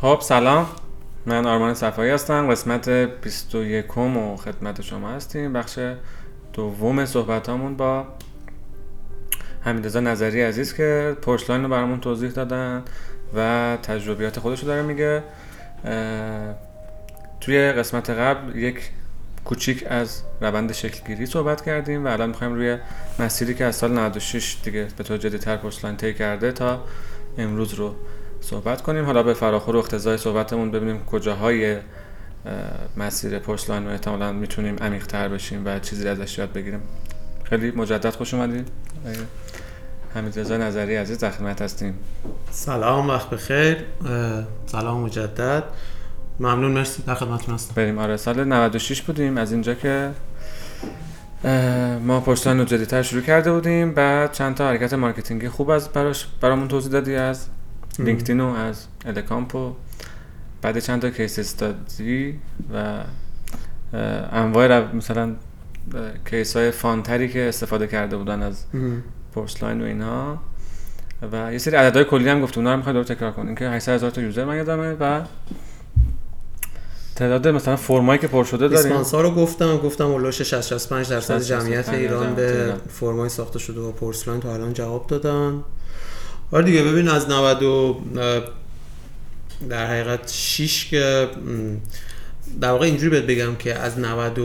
خب سلام. من آرمان صفایی هستم. قسمت 21 و خدمت شما هستیم. بخش دوم صحبت همون با حمیدرضا نظری عزیز که پورسلاین رو برامون توضیح دادن و تجربیات خودش رو داره میگه. توی قسمت قبل یک کوچیک از روند شکلگیری صحبت کردیم و الان می‌خوایم روی مسیری که از سال 96 دیگه به طور جدیتر پورسلاین طی کرده تا امروز رو صحبت کنیم. حالا به فراخور و اقتضای صحبتمون ببینیم کجاهای مسیر پورسلاین رو احتمالا می‌تونیم عمیق‌تر بشیم و چیزی ازش یاد بگیریم. خیلی مجدد خوش اومدید حمید رضا نظری عزیز در خدمت هستیم. سلام وقت بخیر. سلام مجدد. ممنون مرسی در خدمتتون هستم. بریم. آره سال 96 بودیم. از اینجا که ما پشتان رو جدیتر شروع کرده بودیم. بعد چند تا حرکت مارکتینگی خوب از براش برامون توضیح دادی از لینکدین و از الکامپو بعد چند تا case study و انواع مثلا case های فانتزی که استفاده کرده بودن از پورسلاین و اینها. و یه سری عددهای کلی هم گفتم اونا رو می‌خواد تکرار کنیم که 800 هزار تا user من یادمه و تعداد مثلا فرمایی که پر شده داریم. اسپانسر رو گفتم گفتم اولش 60 65 درصد جمعیت ایران به فرمای ساخته شده و پورسلاین تا الان جواب دادن. آره دیگه ببین از 90 در حقیقت 6 که در واقع اینجوری بهت بگم که از 90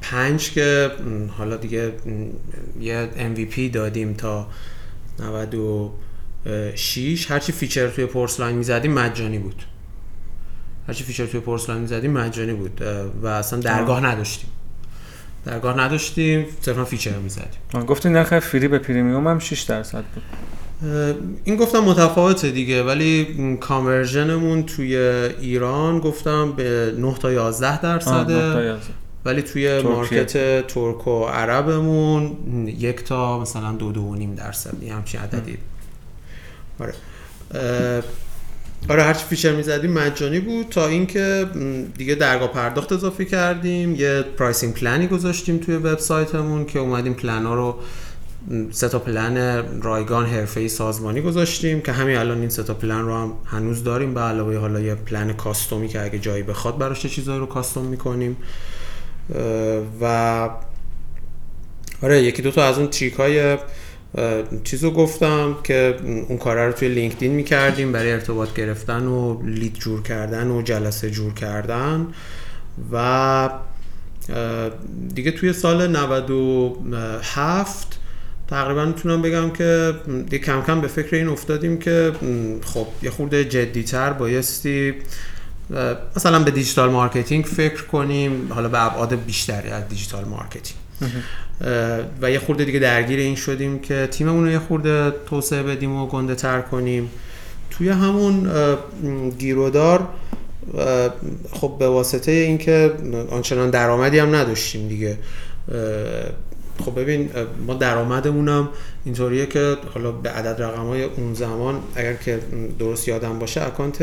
پنج که حالا دیگه یه MVP دادیم تا 96 هرچی feature توی پورسلاین می‌زدیم مجانی بود. هرچی feature توی پورسلاین می‌زدیم مجانی بود و اصلا درگاه نداشتیم. درگاه نداشتیم صرفا فیچر می‌زدیم. گفتین نرخ free به premium هم 6 درصد بود. این گفتم متفاوته دیگه ولی conversion مون توی ایران گفتم به 9 تا 11 درصده. ولی توی market ترک و عربمون یک تا مثلا دو دو و نیم درصد یه همچین عددی. آره. آره هرچی feature می‌زدیم مجانی بود تا اینکه دیگه درگاه پرداخت اضافه کردیم. یه pricing plan ی گذاشتیم توی وبسایتمون که اومدیم ها رو سه تا پلن رایگان حرفه‌ای سازمانی گذاشتیم که همین الان این سه تا پلن رو هم هنوز داریم. به علاوه حالا یه plan custom ی که اگه جایی بخواد براش چیزایی رو custom می‌کنیم. و آره یکی دو تا از اون trick های چیزو گفتم که اون کار رو توی لینکدین می‌کردیم برای ارتباط گرفتن و lead جور کردن و جلسه جور کردن. و دیگه توی سال 97 تقریبا می‌تونم بگم که دیگه کم کم به فکر این افتادیم که خب یه خورده جدیتر بایستی مثلا به digital marketing فکر کنیم حالا به ابعاد بیشتری از digital marketing. و یه خورده دیگه درگیر این شدیم که تیممون رو یه خورده توسعه بدیم و گنده تر کنیم. توی همون گیرودار خب به واسطه اینکه آنچنان درآمدی هم نداشتیم دیگه. خب ببین ما درآمدمونم اینطوریه که حالا به عدد رقم های اون زمان اگر که درست یادم باشه اکانت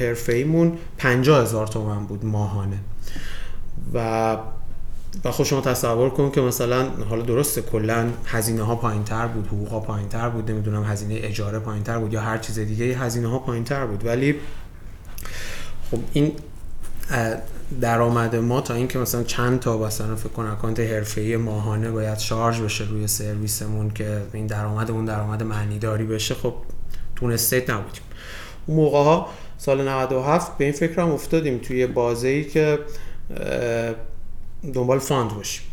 حرفه ایمون 50 هزار تومن بود ماهانه. و و خود شما تصور کن که مثلا حالا درسته کلا هزینه ها پایین تر بود حقوق ها پایین تر بود نمی‌دونم هزینه اجاره پایین تر بود یا هر چیز دیگه هزینه ها پایین تر بود. ولی خب این درآمد ما تا اینکه مثلا چند تا مثلا فکر کن account حرفه‌ای ماهانه باید شارژ بشه روی سرویسمون که این درآمدمون درآمد معنیداری بشه خب تو state نبودیم. اون موقع ها سال 97 به این فکر افتادیم توی بازه ای که دنبال fund باشیم.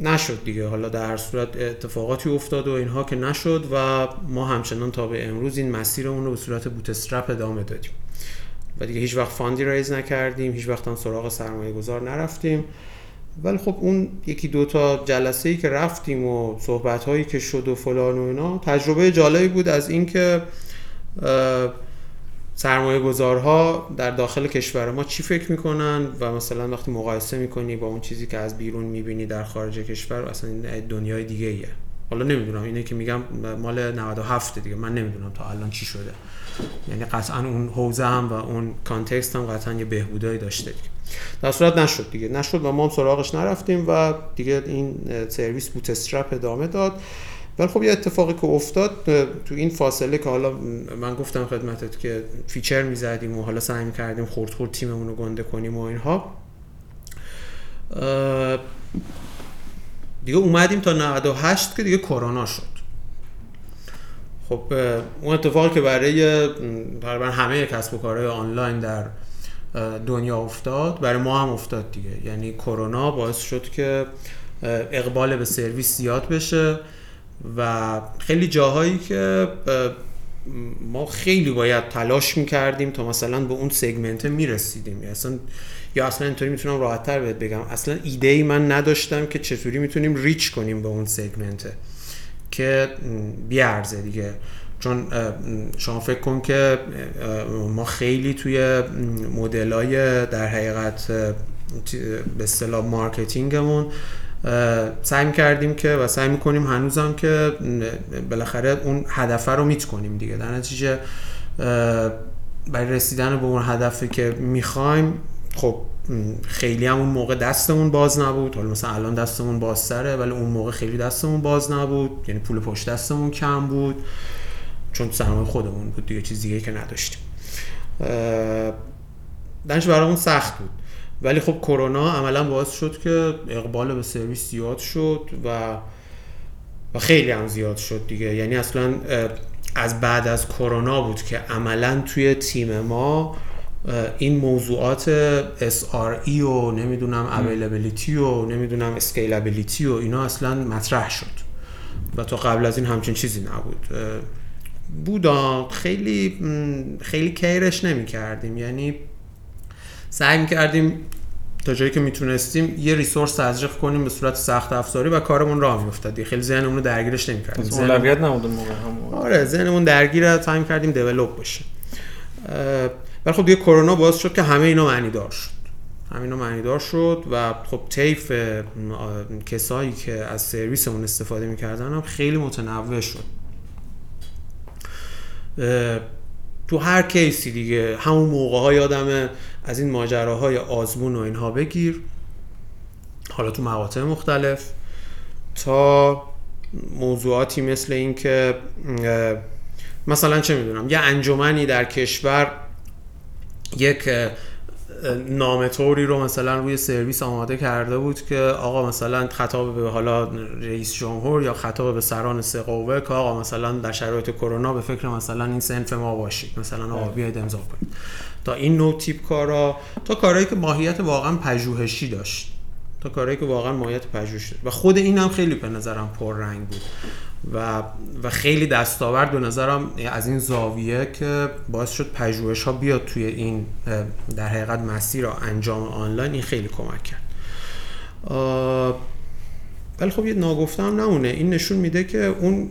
نشد دیگه. حالا در هر صورت اتفاقاتی افتاد و اینها که نشد و ما همچنان تا به امروز این مسیرمون رو به صورت bootstrap ادامه دادیم. و دیگه هیچ وقت فاندی ریز نکردیم هیچ وقت هم سراغ سرمایه گذار نرفتیم. ولی خب اون یکی دوتا جلسه ای که رفتیم و صحبت هایی که شد و فلان و اینا تجربه جالبی بود از اینکه سرمایه گذارها در داخل کشور ما چی فکر می‌کنن؟ و مثلا وقتی مقایسه می‌کنی با اون چیزی که از بیرون می‌بینی در خارج کشور اصلا این دنیای دیگه ایه. حالا نمی‌دونم اینه که میگم مال 97 دیگه. من نمی‌دونم تا الان چی شده. یعنی قطعا اون حوزه هم و اون context هم قطعا یه بهبودایی داشته دیگه. در صورت نشد دیگه. نشد و ما هم سراغش نرفتیم و دیگه این سرویس bootstrap ادامه داد. ولی خب یه اتفاقی که افتاد تو این فاصله که حالا من گفتم خدمتت که feature می‌زدیم و حالا سعی می‌کردیم خورد خورد تیممون رو گنده کنیم و اینها. دیگه اومدیم تا 98 که دیگه کرونا شد. خب اون اتفاقی که برای تقریبا همه کسب و کارهای آنلاین در دنیا افتاد برای ما هم افتاد دیگه. یعنی کرونا باعث شد که اقبال به سرویس زیاد بشه. و خیلی جاهایی که ما خیلی باید تلاش می‌کردیم تا مثلا به اون سگمنت می‌رسیدیم. اصلا یا اصلا اینطوری می‌تونم راحت تر بهت بگم. اصلا ایده ای من نداشتم که چطوری می‌تونیم ریچ کنیم به اون سگمنت که بیارزه دیگه. چون شما فکر کن که ما خیلی توی مدل های در حقیقت به اصطلاح مارکتینگمون سعی کردیم که و سعی می‌کنیم هنوزم که بالاخره اون هدف رو میت کنیم دیگه. در نتیجه برای رسیدن به اون هدفی که می‌خوایم خب خیلی هم اون موقع دستمون باز نبود. حالا مثلا الان دستمون بازتره ولی اون موقع خیلی دستمون باز نبود. یعنی پول پشت دستمون کم بود. چون سرمایه خودمون بود دیگه چیز دیگه که نداشتیم. درش برامون سخت بود. ولی خب کرونا عملا باعث شد که اقبال به سرویس زیاد شد و و خیلی هم زیاد شد دیگه. یعنی اصلا از بعد از کرونا بود که عملا توی تیم ما این موضوعات SRE و نمی‌دونم availability و نمی‌دونم scalability و اینا اصلا مطرح شد. و تا قبل از این همچین چیزی نبود. بودا خیلی خیلی کیرش نمی کردیم یعنی سعی می کردیم تا جایی که می‌تونستیم یه ریسورس تزریق کنیم به صورت سخت افزاری و کارمون راه میافتاد. خیلی ذهنمون رو درگیرش نمی‌کردیم. اولویت نبود موقع هم آره ذهنمون درگیر تایم کردیم دیولپ بشه ولی خب دیگه کرونا باعث شد که همه اینا معنی دار شد. همه اینا معنی دار شد و خب طیف کسایی که از سرویسمون استفاده می‌کردن هم خیلی متنوع شد. تو هر کیسی دیگه همون موقع ها یادم از این ماجراهای آزمون و اینها بگیر. حالا تو مقاطع مختلف. تا موضوعاتی مثل این که مثلا چه می‌دونم یه انجمنی در کشور یک نامطوری رو مثلا روی سرویس آماده کرده بود که آقا مثلا خطاب به حالا رئیس جمهور یا خطاب به سران سه قوه که آقا مثلا در شرایط کرونا به فکر مثلا این سنف ما باشید. مثلا آقا بله. بیاید امضا کنید. تا این نوع تیپ کارا تا کارهایی که ماهیت واقعا پژوهشی داشت. تا کارهایی که واقعا ماهیت پژوهشی داشت. و خود این هم خیلی به نظرم رنگ بود. و و خیلی دستاورد به نظرم از این زاویه که باعث شد پژوهش ها بیاد توی این در حقیقت مسیر انجام آنلاین این خیلی کمک کرد. ولی خب یه ناگفته هم نمونه. این نشون میده که اون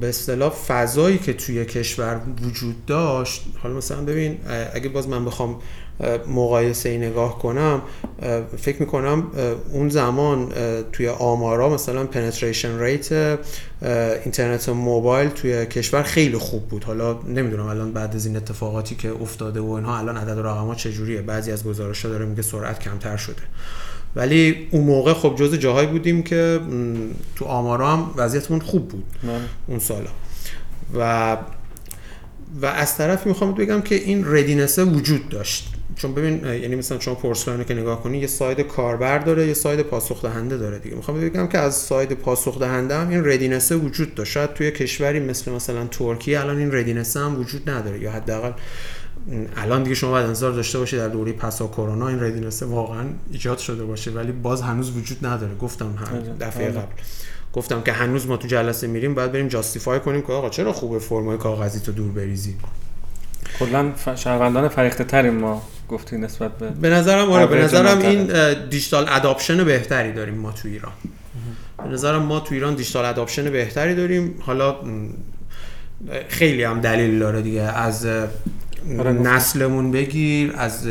به اصطلاح فضایی که توی کشور وجود داشت حالا مثلا ببین اگه باز من بخوام مقایسه ای نگاه کنم فکر می‌کنم اون زمان توی آمارا مثلا پنتریشن ریت اینترنت موبایل توی کشور خیلی خوب بود. حالا نمی‌دونم الان بعد از این اتفاقاتی که افتاده و اینها الان عدد رقم ها چجوریه؟ بعضی از گزارش ها داره میگه سرعت کمتر شده. ولی اون موقع خب جز جاهایی بودیم که تو آمارا هم وضعیتمون خوب بود من. بله. اون سالا و و از طرف می‌خوام بگم که این readiness ه وجود داشت چون ببین یعنی مثلا شما پورسلاین که نگاه کنی یه side کاربر داره یه side پاسخ دهنده داره دیگه می‌خوام بگم که از side پاسخ دهنده هم این readiness ه وجود داشت شاید توی کشوری مثل مثلا ترکیه الان این readiness ه هم وجود نداره یا حداقل الان دیگه شما باید انتظار داشته باشید در دوره پسا کرونا این ردینسه واقعا ایجاد شده باشه ولی باز هنوز وجود نداره گفتم هم آره. دفعه آره. قبل گفتم که هنوز ما تو جلسه میریم باید بریم جاستیفای کنیم که آقا چرا خوبه فرمای کاغذی تو دور بریزی کلا شهروندان فریخته تریم ما گفتی نسبت به به نظرم آره به نظرم این دیجیتال اداپشن بهتری داریم ما تو ایران به نظرم ما تو ایران دیجیتال اداپشن بهتری داریم حالا خیلی هم دلیل داره دیگه از. نسلمون بگیر از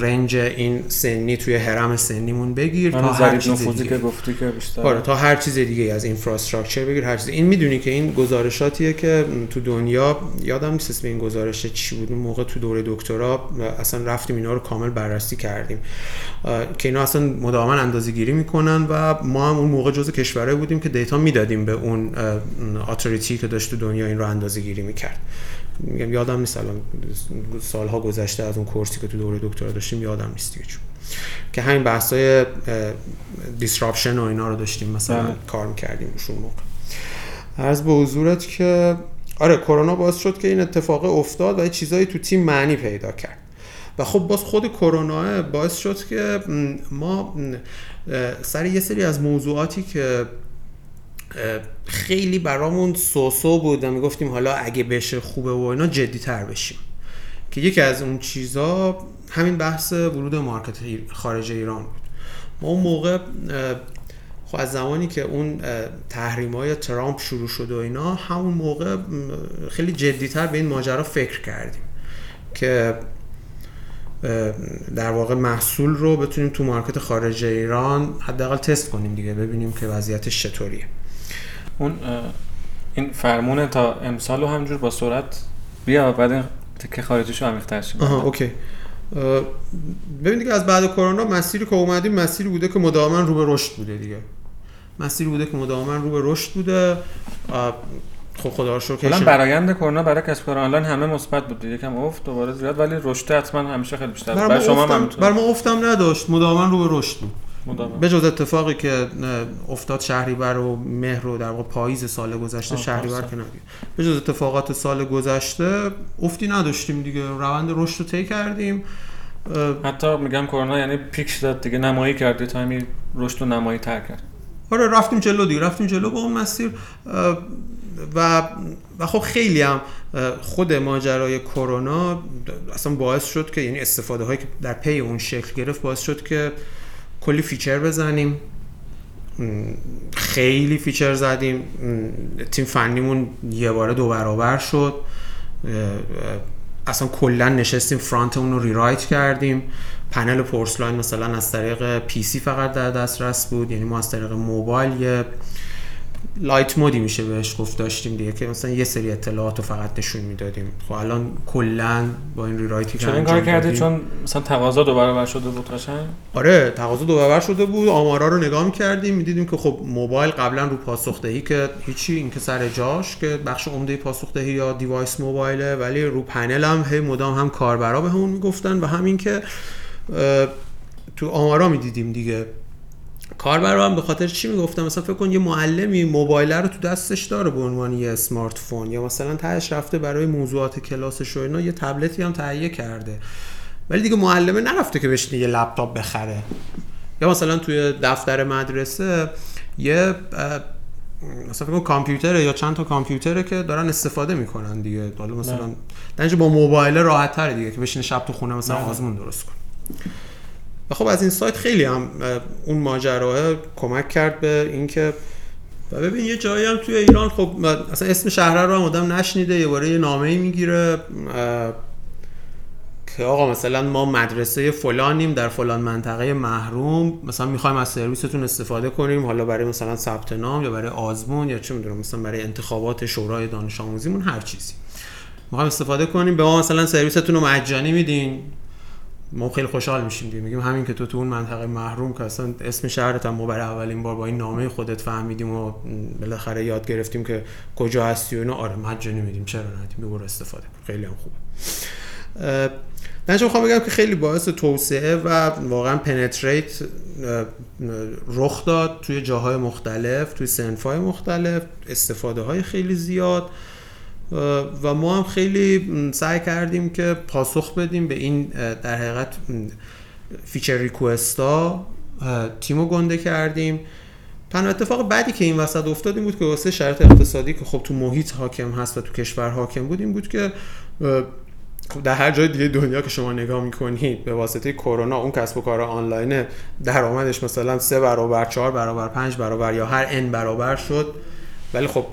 رنج این سنی توی حرم سنیمون بگیر تا من هر چیز دیگه که گفتی که بیشتر. آره تا هر چیز دیگه از اینفراستراکچر بگیر هر چیز. این می‌دونی که این گزارشاتیه که تو دنیا یادم نیست اسم این گزارش چی بود اون موقع تو دوره دکترا اصلا رفتیم اینا رو کامل بررسی کردیم. که اینا اصلا مداوما اندازه گیری می‌کنن و ما هم اون موقع جزو کشورهایی بودیم که دیتا می‌دادیم به اون اتوریتی که داشت تو دنیا این رو اندازه گیری می‌کرد. میگم یادم نیست الان سالها گذشته از اون کورسی که تو دوره دکترا داشتیم یادم نیست دیگه چون. که همین بحثای دیسراپشن و اینا رو داشتیم مثلا بله. کار می‌کردیم روشون موقع. عرض به حضورت که آره کرونا باعث شد که این اتفاق افتاد و یه چیزایی تو تیم معنی پیدا کرد. و خب باز خود کرونا باعث شد که ما سر یه سری از موضوعاتی که خیلی برامون سوسو بود و می‌گفتیم حالا اگه بشه خوبه و اینا جدی تر بشیم. که یکی از اون چیزا همین بحث ورود مارکت خارج ایران بود. ما اون موقع خب از زمانی که اون تحریم های ترامپ شروع شد و اینا همون موقع خیلی جدیتر به این ماجرا فکر کردیم که در واقع محصول رو بتونیم تو market خارج ایران حداقل تست کنیم دیگه ببینیم که وضعیتش چطوریه. اون این فرمونه تا امسال رو همینجور با سرعت بیا و بعد این تکه خارجیش رو عمیق‌تر شیم. آها اوکی. ببین دیگه از بعد کرونا مسیری که اومدیم مسیری بوده که مداوما رو به رشد بوده دیگه. مسیری بوده که مداوما رو به رشد بوده. خب خدا رو شکر کلا برآیند کرونا برای کسب کار آنلاین همه مثبت بود یکم افت دوباره زیاد ولی رشد حتما همیشه خیلی بیشتر برای ما شما هم بر ما افتم نداشت. مداوما رو به رشد بود. به جز اتفاقی که افتاد شهریور و مهر و در واقع پاییز سال گذشته شهریور. که نبید به جز اتفاقات سال گذشته افتی نداشتیم دیگه. روند رشد رو طی کردیم. حتی میگم کرونا یعنی پیک داد دیگه نمایی کرد تا همین رشد و نمایی تر کرد. آره رفتیم جلو دیگه رفتیم جلو با اون مسیر. و و خب خیلی هم خود ماجرای کرونا اصلا باعث شد که یعنی استفاده هایی که در پی اون شکل گرفت باعث شد که کلی feature بزنیم. خیلی feature زدیم. تیم فنیمون یه باره دو برابر شد. اصلا کلا نشستیم front مون رو rewrite کردیم. پنل پورسلاین مثلا از طریق PC فقط در دسترس بود. یعنی ما از طریق موبایل یه light mode ی میشه بهش گفت داشتیم دیگه که مثلا یه سری اطلاعات رو فقط نشون می‌دادیم. خب الان کلا با این rewrite ی که انجام کار دادیم- چون مثلا تقاضا دو برابر شده بود قشنگ؟ آره تقاضا دو برابر شده بود. آمارا رو نگاه می‌کردیم می‌دیدیم که خب موبایل قبلا رو پاسخدهی که هیچی این که سر جاش که بخش عمده پاسخدهی یا device موبایله ولی رو پنل هم هی مدام هم کاربرا به همون می‌گفتن و همین که تو آمارا می‌دیدیم دیگه. کاربرا هم به خاطر چی می‌گفتن مثلا فکر کن یه معلمی موبایل رو تو دستش داره به عنوان یه اسمارت فون یا مثلا تهش رفته برای موضوعات کلاسش و اینا یه تبلتی هم تهیه کرده. ولی دیگه معلمه نرفته که بشینه یه لپتاپ بخره. یا مثلا توی دفتر مدرسه یه مثلا فکر کن کامپیوتره یا چند تا کامپیوتره که دارن استفاده می‌کنن دیگه. حالا مثلا با موبایل راحت تره دیگه که بشینه شب تو خونه مثلا. آزمون درست کن و خب از این سایت خیلی هم اون ماجراه کمک کرد به اینکه و ببین یه جایی هم توی ایران خب اصلا اسم شهر رو هم آدم نشنیده یه باره یه نامه می‌گیره که آقا مثلا ما مدرسه فلانیم در فلان منطقه محروم مثلا می‌خوایم از سرویستون استفاده کنیم حالا برای مثلا ثبت نام یا برای آزمون یا چه می‌دونم مثلا برای انتخابات شورای دانش آموزیمون هر چیزی. می‌خوایم استفاده کنیم به ما مثلا سرویستون رو مجانی میدین. ما خیلی خوشحال میشیم دیگه. میگیم همین که تو تو اون منطقه محروم که اصلا اسم شهرت هم ما برای اولین بار با این نامه خودت فهمیدیم و بالاخره یاد گرفتیم که کجا هستی و اینا. آره مجانی میدیم چرا ندیم برو استفاده کن. خیلی هم خوبه. من چون می‌خوام بگم که خیلی باعث توسعه و واقعا پنتریت رخ داد توی جاهای مختلف توی سنفای مختلف. استفاده های خیلی زیاد. و ما هم خیلی سعی کردیم که پاسخ بدیم به این در حقیقت feature request ا تیمو گنده کردیم. تنها اتفاق بعدی که این وسط افتاد این بود که واسه شرط اقتصادی که خب تو محیط حاکم هست و تو کشور حاکم بود این بود که خب در هر جای دیگه دنیا که شما نگاه می‌کنید به واسطه کرونا اون کسب و کار آنلاین درآمدش مثلا سه برابر چهار برابر پنج برابر یا هر n برابر شد. ولی خب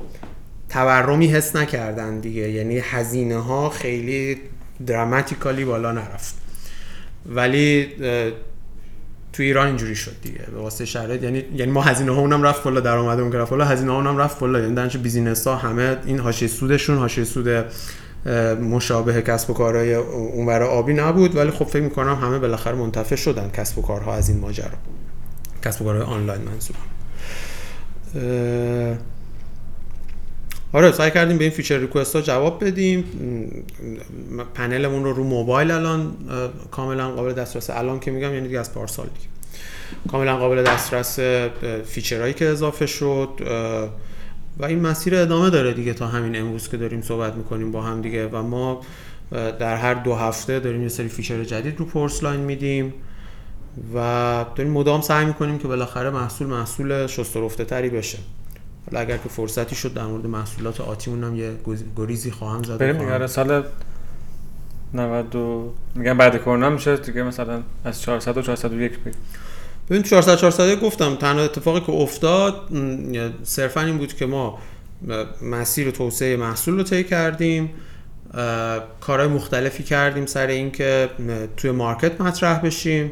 تورمی حس نکردن دیگه. یعنی هزینه ها خیلی دراماتیکالی بالا نرفت. ولی تو ایران اینجوری شد دیگه. به واسه شرایط یعنی یعنی ما هزینه ها اونم رفت بالا درآمدمون که رفت بالا هزینه ها اونم رفت بالا. یعنی درنچه بیزینس ها همه این حاشیه سودشون حاشیه سود مشابه کسب و کارهای اونور آبی نبود. ولی خب فکر می‌کنم همه بالاخره منتفع شدن کسب و کارها از این ماجرا. کسب و کارهای آنلاین منظورم. آره سعی کردیم به این feature request ها جواب بدیم. پنلمون رو رو موبایل الان کاملا قابل دسترس. الان که میگم یعنی دیگه از پارسال دیگه. کاملا قابل دسترس feature هایی که اضافه شد و این مسیر ادامه داره دیگه تا همین امروز که داریم صحبت می‌کنیم با هم دیگه. و ما در هر دو هفته داریم یه سری feature جدید رو پرس‌لاین میدیم و داریم مدام سعی می‌کنیم که بالاخره محصول محصول شسترفته تری بشه. حالا اگر که فرصتی شد در مورد محصولات آتیمون هم یه گریزی خواهم زد بریم دیگه. سال 90 میگم بعد کرونا میشه دیگه مثلا از 400 و 401 بگیم. ببین 400 400 گفتم تنها اتفاقی که افتاد صرفا این بود که ما مسیر توسعه محصول رو طی کردیم. کارهای مختلفی کردیم سر اینکه توی مارکت مطرح بشیم.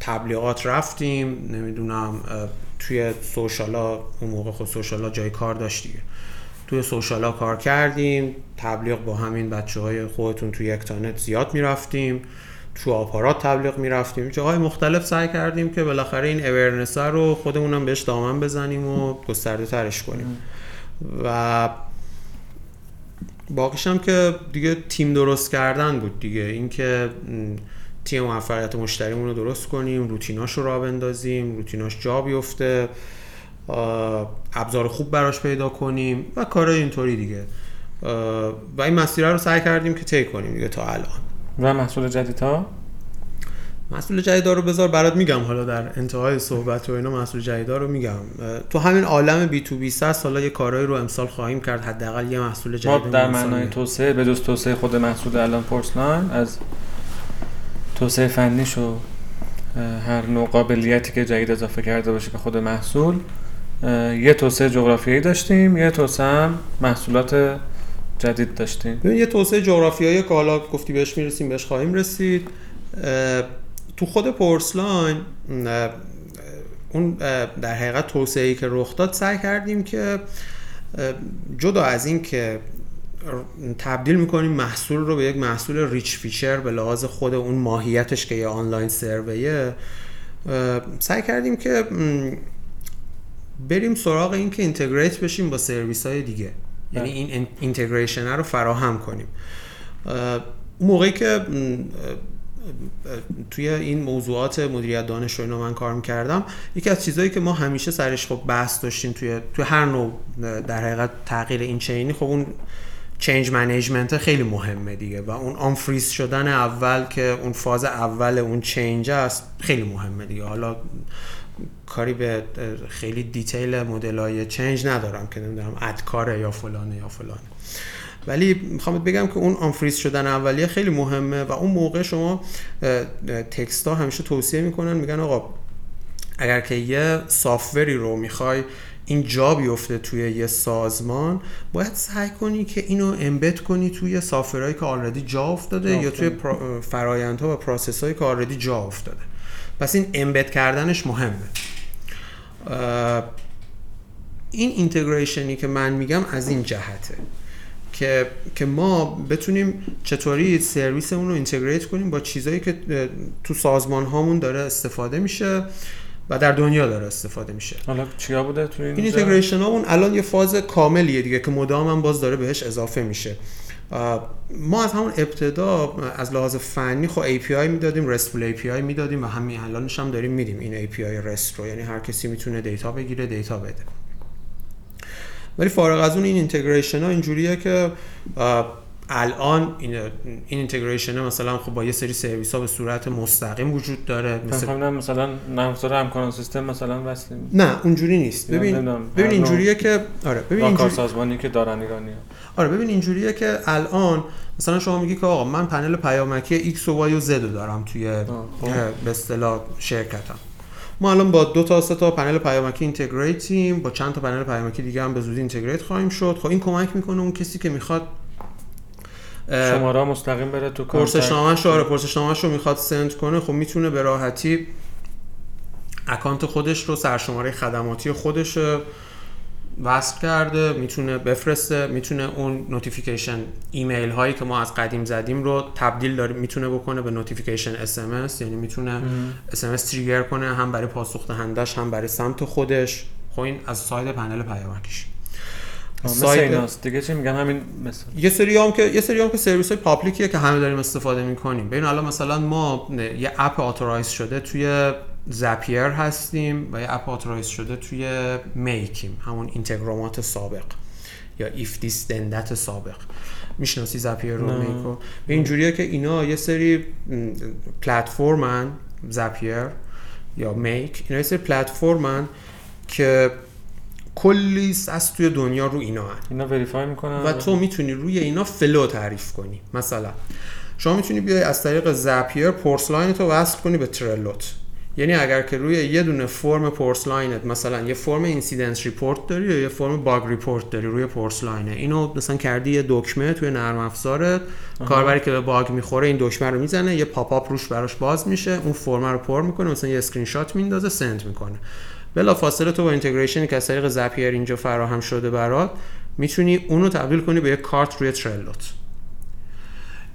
تبلیغات رفتیم. نمی‌دونم توی سوشالا اون موقع خود سوشالا جای کار داشت دیگه. توی سوشالا کار کردیم تبلیغ با همین بچه های خودتون توی یک تانت زیاد می‌رفتیم تو آپارات تبلیغ می‌رفتیم. جاهای مختلف سعی کردیم که بالاخره این اورنس رو خودمونم بهش دامن بزنیم و گسترده ترش کنیم. و باقیش هم که دیگه تیم درست کردن بود دیگه. اینکه تیم موفقیت مشتریمون رو درست کنیم روتیناش رو را بندازیم روتیناش جا بیفته ابزار خوب براش پیدا کنیم و کارهای اینطوری دیگه. و این مسیره رو سعی کردیم که طی کنیم دیگه تا الان. و محصول جدید ها محصول جدید رو بذار برات میگم حالا در انتهای صحبت و اینا محصول جدید رو میگم. تو همین عالم بی تو بی هست حالا یه کارهایی رو امسال خواهیم کرد حداقل یه محصول جدید ما در معنای توسعه به جز توسعه خود محصول الان پورسلاین از توسعه فنیش و هر نوع قابلیتی که جدید اضافه کرده باشه به خود محصول یه توسعه جغرافیایی داشتیم یه توسعه هم محصولات جدید داشتیم. یه توسعه جغرافیایی که حالا گفتی بهش می‌رسیم بهش خواهیم رسید تو خود پرس‌لاین اون در حقیقت توسعه ای که رخ داد سعی کردیم که جدا از این که تبدیل می‌کنیم محصول رو به یک محصول rich feature به لحاظ خود اون ماهیتش که یه online survey ه. سعی کردیم که بریم سراغ این که integrate بشیم با سرویس های دیگه. یعنی این integration رو فراهم کنیم. اون موقعی که توی این موضوعات مدیریت دانش رو من کار می‌کردم یکی از چیزهایی که ما همیشه سرش خب بحث داشتیم توی توی هر نوع در حقیقت تغییر این چینی خب اون change management خیلی مهمه دیگه و اون unfreeze شدن اول که اون فاز اول اون change است خیلی مهمه دیگه. حالا کاری به خیلی detail مدل های change ندارم که نمی‌دونم ADKAR ه یا فلانه یا فلانه. ولی می‌خوام بگم که اون unfreeze شدن اولیه خیلی مهمه و اون موقع شما text ها همیشه توصیه می‌کنن میگن آقا اگر که یه software ی رو می‌خوای این جا بیفته توی یه سازمان باید سعی کنی که اینو embed کنی توی software هایی که already جا افتاده یا توی فرایندها و process هایی که already جا افتاده. پس این embed کردنش مهمه. این integration ی که من میگم از این جهته که که ما بتونیم چطوری سرویسمون رو integrate کنیم با چیزایی که تو سازمان هامون داره استفاده میشه. و در دنیا داره استفاده میشه. حالا چیا بوده تو این integration هامون الان یه فاز کاملیه دیگه که مدام هم باز داره بهش اضافه میشه. ما از همون ابتدا از لحاظ فنی خب API می‌دادیم RESTful API می‌دادیم و همین الانش هم داریم میدیم این API REST رو. یعنی هر کسی می‌تونه data بگیره data بده. ولی فارغ از اون این integration ها اینجوریه که الان این این integration مثلا خب با یه سری سرویس ها به صورت مستقیم وجود داره مثلا مثلا نرم همکاران سیستم مثلا وصلیم نه اونجوری نیست. ببین ببین اینجوریه که آره ببین اینجوری سازمانی که دارن ایرانی آره ببین اینجوریه که الان مثلا شما میگی که آقا من پنل پیامکی X و Y و Z دارم توی به اصطلاح شرکتم. ما الان با دو تا سه تا پنل پیامکی integrate یم با چند تا پنل پیامکی دیگه هم به زودی integrate خواهیم شد. خب این کمک می‌کنه اون کسی که می‌خواد شماره مستقیم بره تو پرسشنامه‌ش آره پرسشنامه‌ش رو می‌خواد send کنه خب می‌تونه به راحتی account خودش رو سرشماره خدماتی خودش وصل کرده می‌تونه بفرسته می‌تونه اون notification ایمیل هایی که ما از قدیم زدیم رو تبدیل داره می‌تونه بکنه به notification اس یعنی می‌تونه اس ام trigger کنه هم برای پاسخ دهندش هم برای سمت خودش. خب این از side پنل پیامکش. side دیگه چی میگم همین مثلا یه سری هم که یه سری هم که سرویس های public یه که همه داریم استفاده می‌کنیم. ببین الان مثلا ما یه app authorize شده توی Zapier هستیم و یه app authorize شده توی Make یم. همون Integromat سابق یا If This Then That سابق. می‌شناسی Zapier رو Make و؟ به اینجوریه که اینا یه سری platform ن Zapier یا Make اینا یه سری پلتفرمن که کلی از توی دنیا رو اینا هن. اینا verify می‌کنن و تو می‌تونی روی اینا flow تعریف کنی. مثلا شما می‌تونی بیای از طریق Zapier پرس‌لاین تو وصل کنی به ترلوت یعنی اگر که روی یه دونه فرم پرس‌لاینت مثلا یه فرم incidence report داری یا یه فرم bug report داری روی پرس‌لاینه اینو مثلا کردی یه دکمه توی نرم افزارت کاربری که به bug می‌خوره این دکمه رو می‌زنه یه pop-up روش براش باز میشه اون فرم رو پر می‌کنه مثلا یه اسکرین شات میندازه send می‌کنه. بلا فاصله تو با integration ی که از طریق Zapier اینجا فراهم شده برات می‌تونی اونو تبدیل کنی به یه کارت روی ترلوت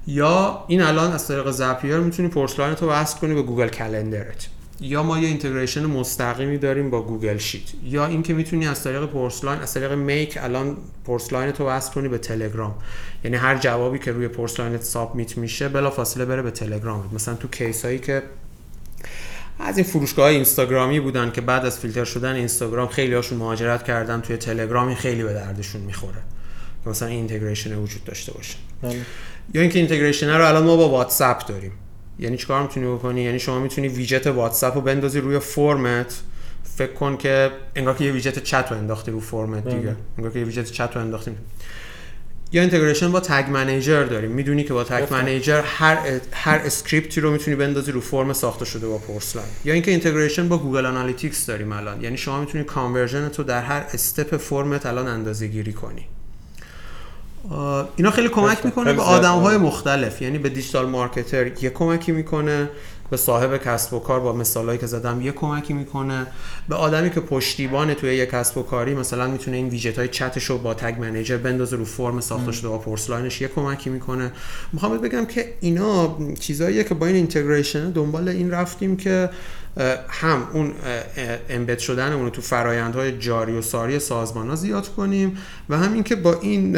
یا این الان از طریق Zapier می‌تونی پرس‌لاین تو وصل کنی به Google Calendar ت. یا ما یه integration مستقیمی داریم با Google Sheet. یا اینکه می‌تونی از طریق پرس‌لاین از طریق Make الان پورسلاین تو وصل کنی به تلگرام. یعنی هر جوابی که روی پورسلاینت submit میشه بلا فاصله بره به تلگرام مثلا تو case هایی که از این فروشگاه اینستاگرامی بودن که بعد از فیلتر شدن اینستاگرام خیلی هاشون مهاجرت کردن توی تلگرام خیلی به دردشون می‌خوره. که مثلا این integration وجود داشته باشه. بله. یا اینکه integration رو الان ما با واتساپ داریم. یعنی چیکار می‌تونی بکنی؟ یعنی شما می‌تونی ویجت واتساپ رو بندازی روی فرمت. فکر کن که انگار که یه widget chat رو انداختی رو فرمت دیگه. بله. انگار که یه widget chat رو انداختی. یا integration با Tag Manager داریم. می‌دونی که با Tag Manager هر هر script ی رو می‌تونی بندازی رو فرم ساخته شده با پورسلاین یا اینکه integration با Google Analytics داریم الان. یعنی شما می‌تونی conversion تو در هر step فرمت الان اندازه گیری کنی اینا خیلی کمک می‌کنه به آدم های مختلف. یعنی به digital marketer یه کمکی می‌کنه. به صاحب کسب و کار با مثالایی که زدم یه کمکی می‌کنه. به آدمی که پشتیبان توی یه کسب و کاری مثلا می‌تونه این ویژت های چتش رو با تگ منیجر بندازه رو فرم ساخته شده با پورسلاینش یه کمکی می‌کنه. می‌خوام بگم که اینا چیزاییه که با این اینتگریشن دنبال این رفتیم که هم اون امبد شدن اون تو فرایندهای جاری و ساری سازمان ها زیاد کنیم و هم اینکه با این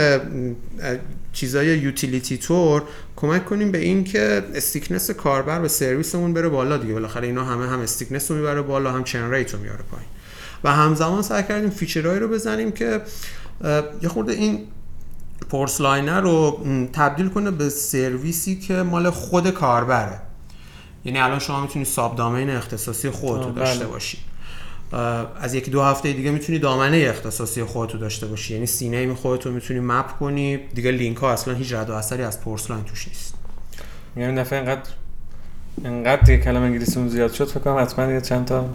چیزای utility طور کمک کنیم به این که stickiness کاربر و سرویسمون بره بالا دیگه. بالاخره اینا همه هم stickiness رو می‌بره بالا هم churn rate رو میاره پایین. و همزمان سعی کردیم feature هایی رو بزنیم که یه خورده این پورس لاین رو تبدیل کنه به سرویسی که مال خود کاربره. یعنی الان شما می‌تونی subdomain اختصاصی خودتو داشته بله. باشی. از یکی دو هفته دیگه می‌تونی دامنه اختصاصی خودتو داشته باشی. یعنی CNAME خودتو می‌تونی map کنی. دیگه لینک ها اصلا هیچ رد و اثری از پورسلاین توش نیست. یعنی دفعه اینقدر اینقدر دیگه کلمه انگلیسی زیاد شد فکر کنم حتما یه چند تا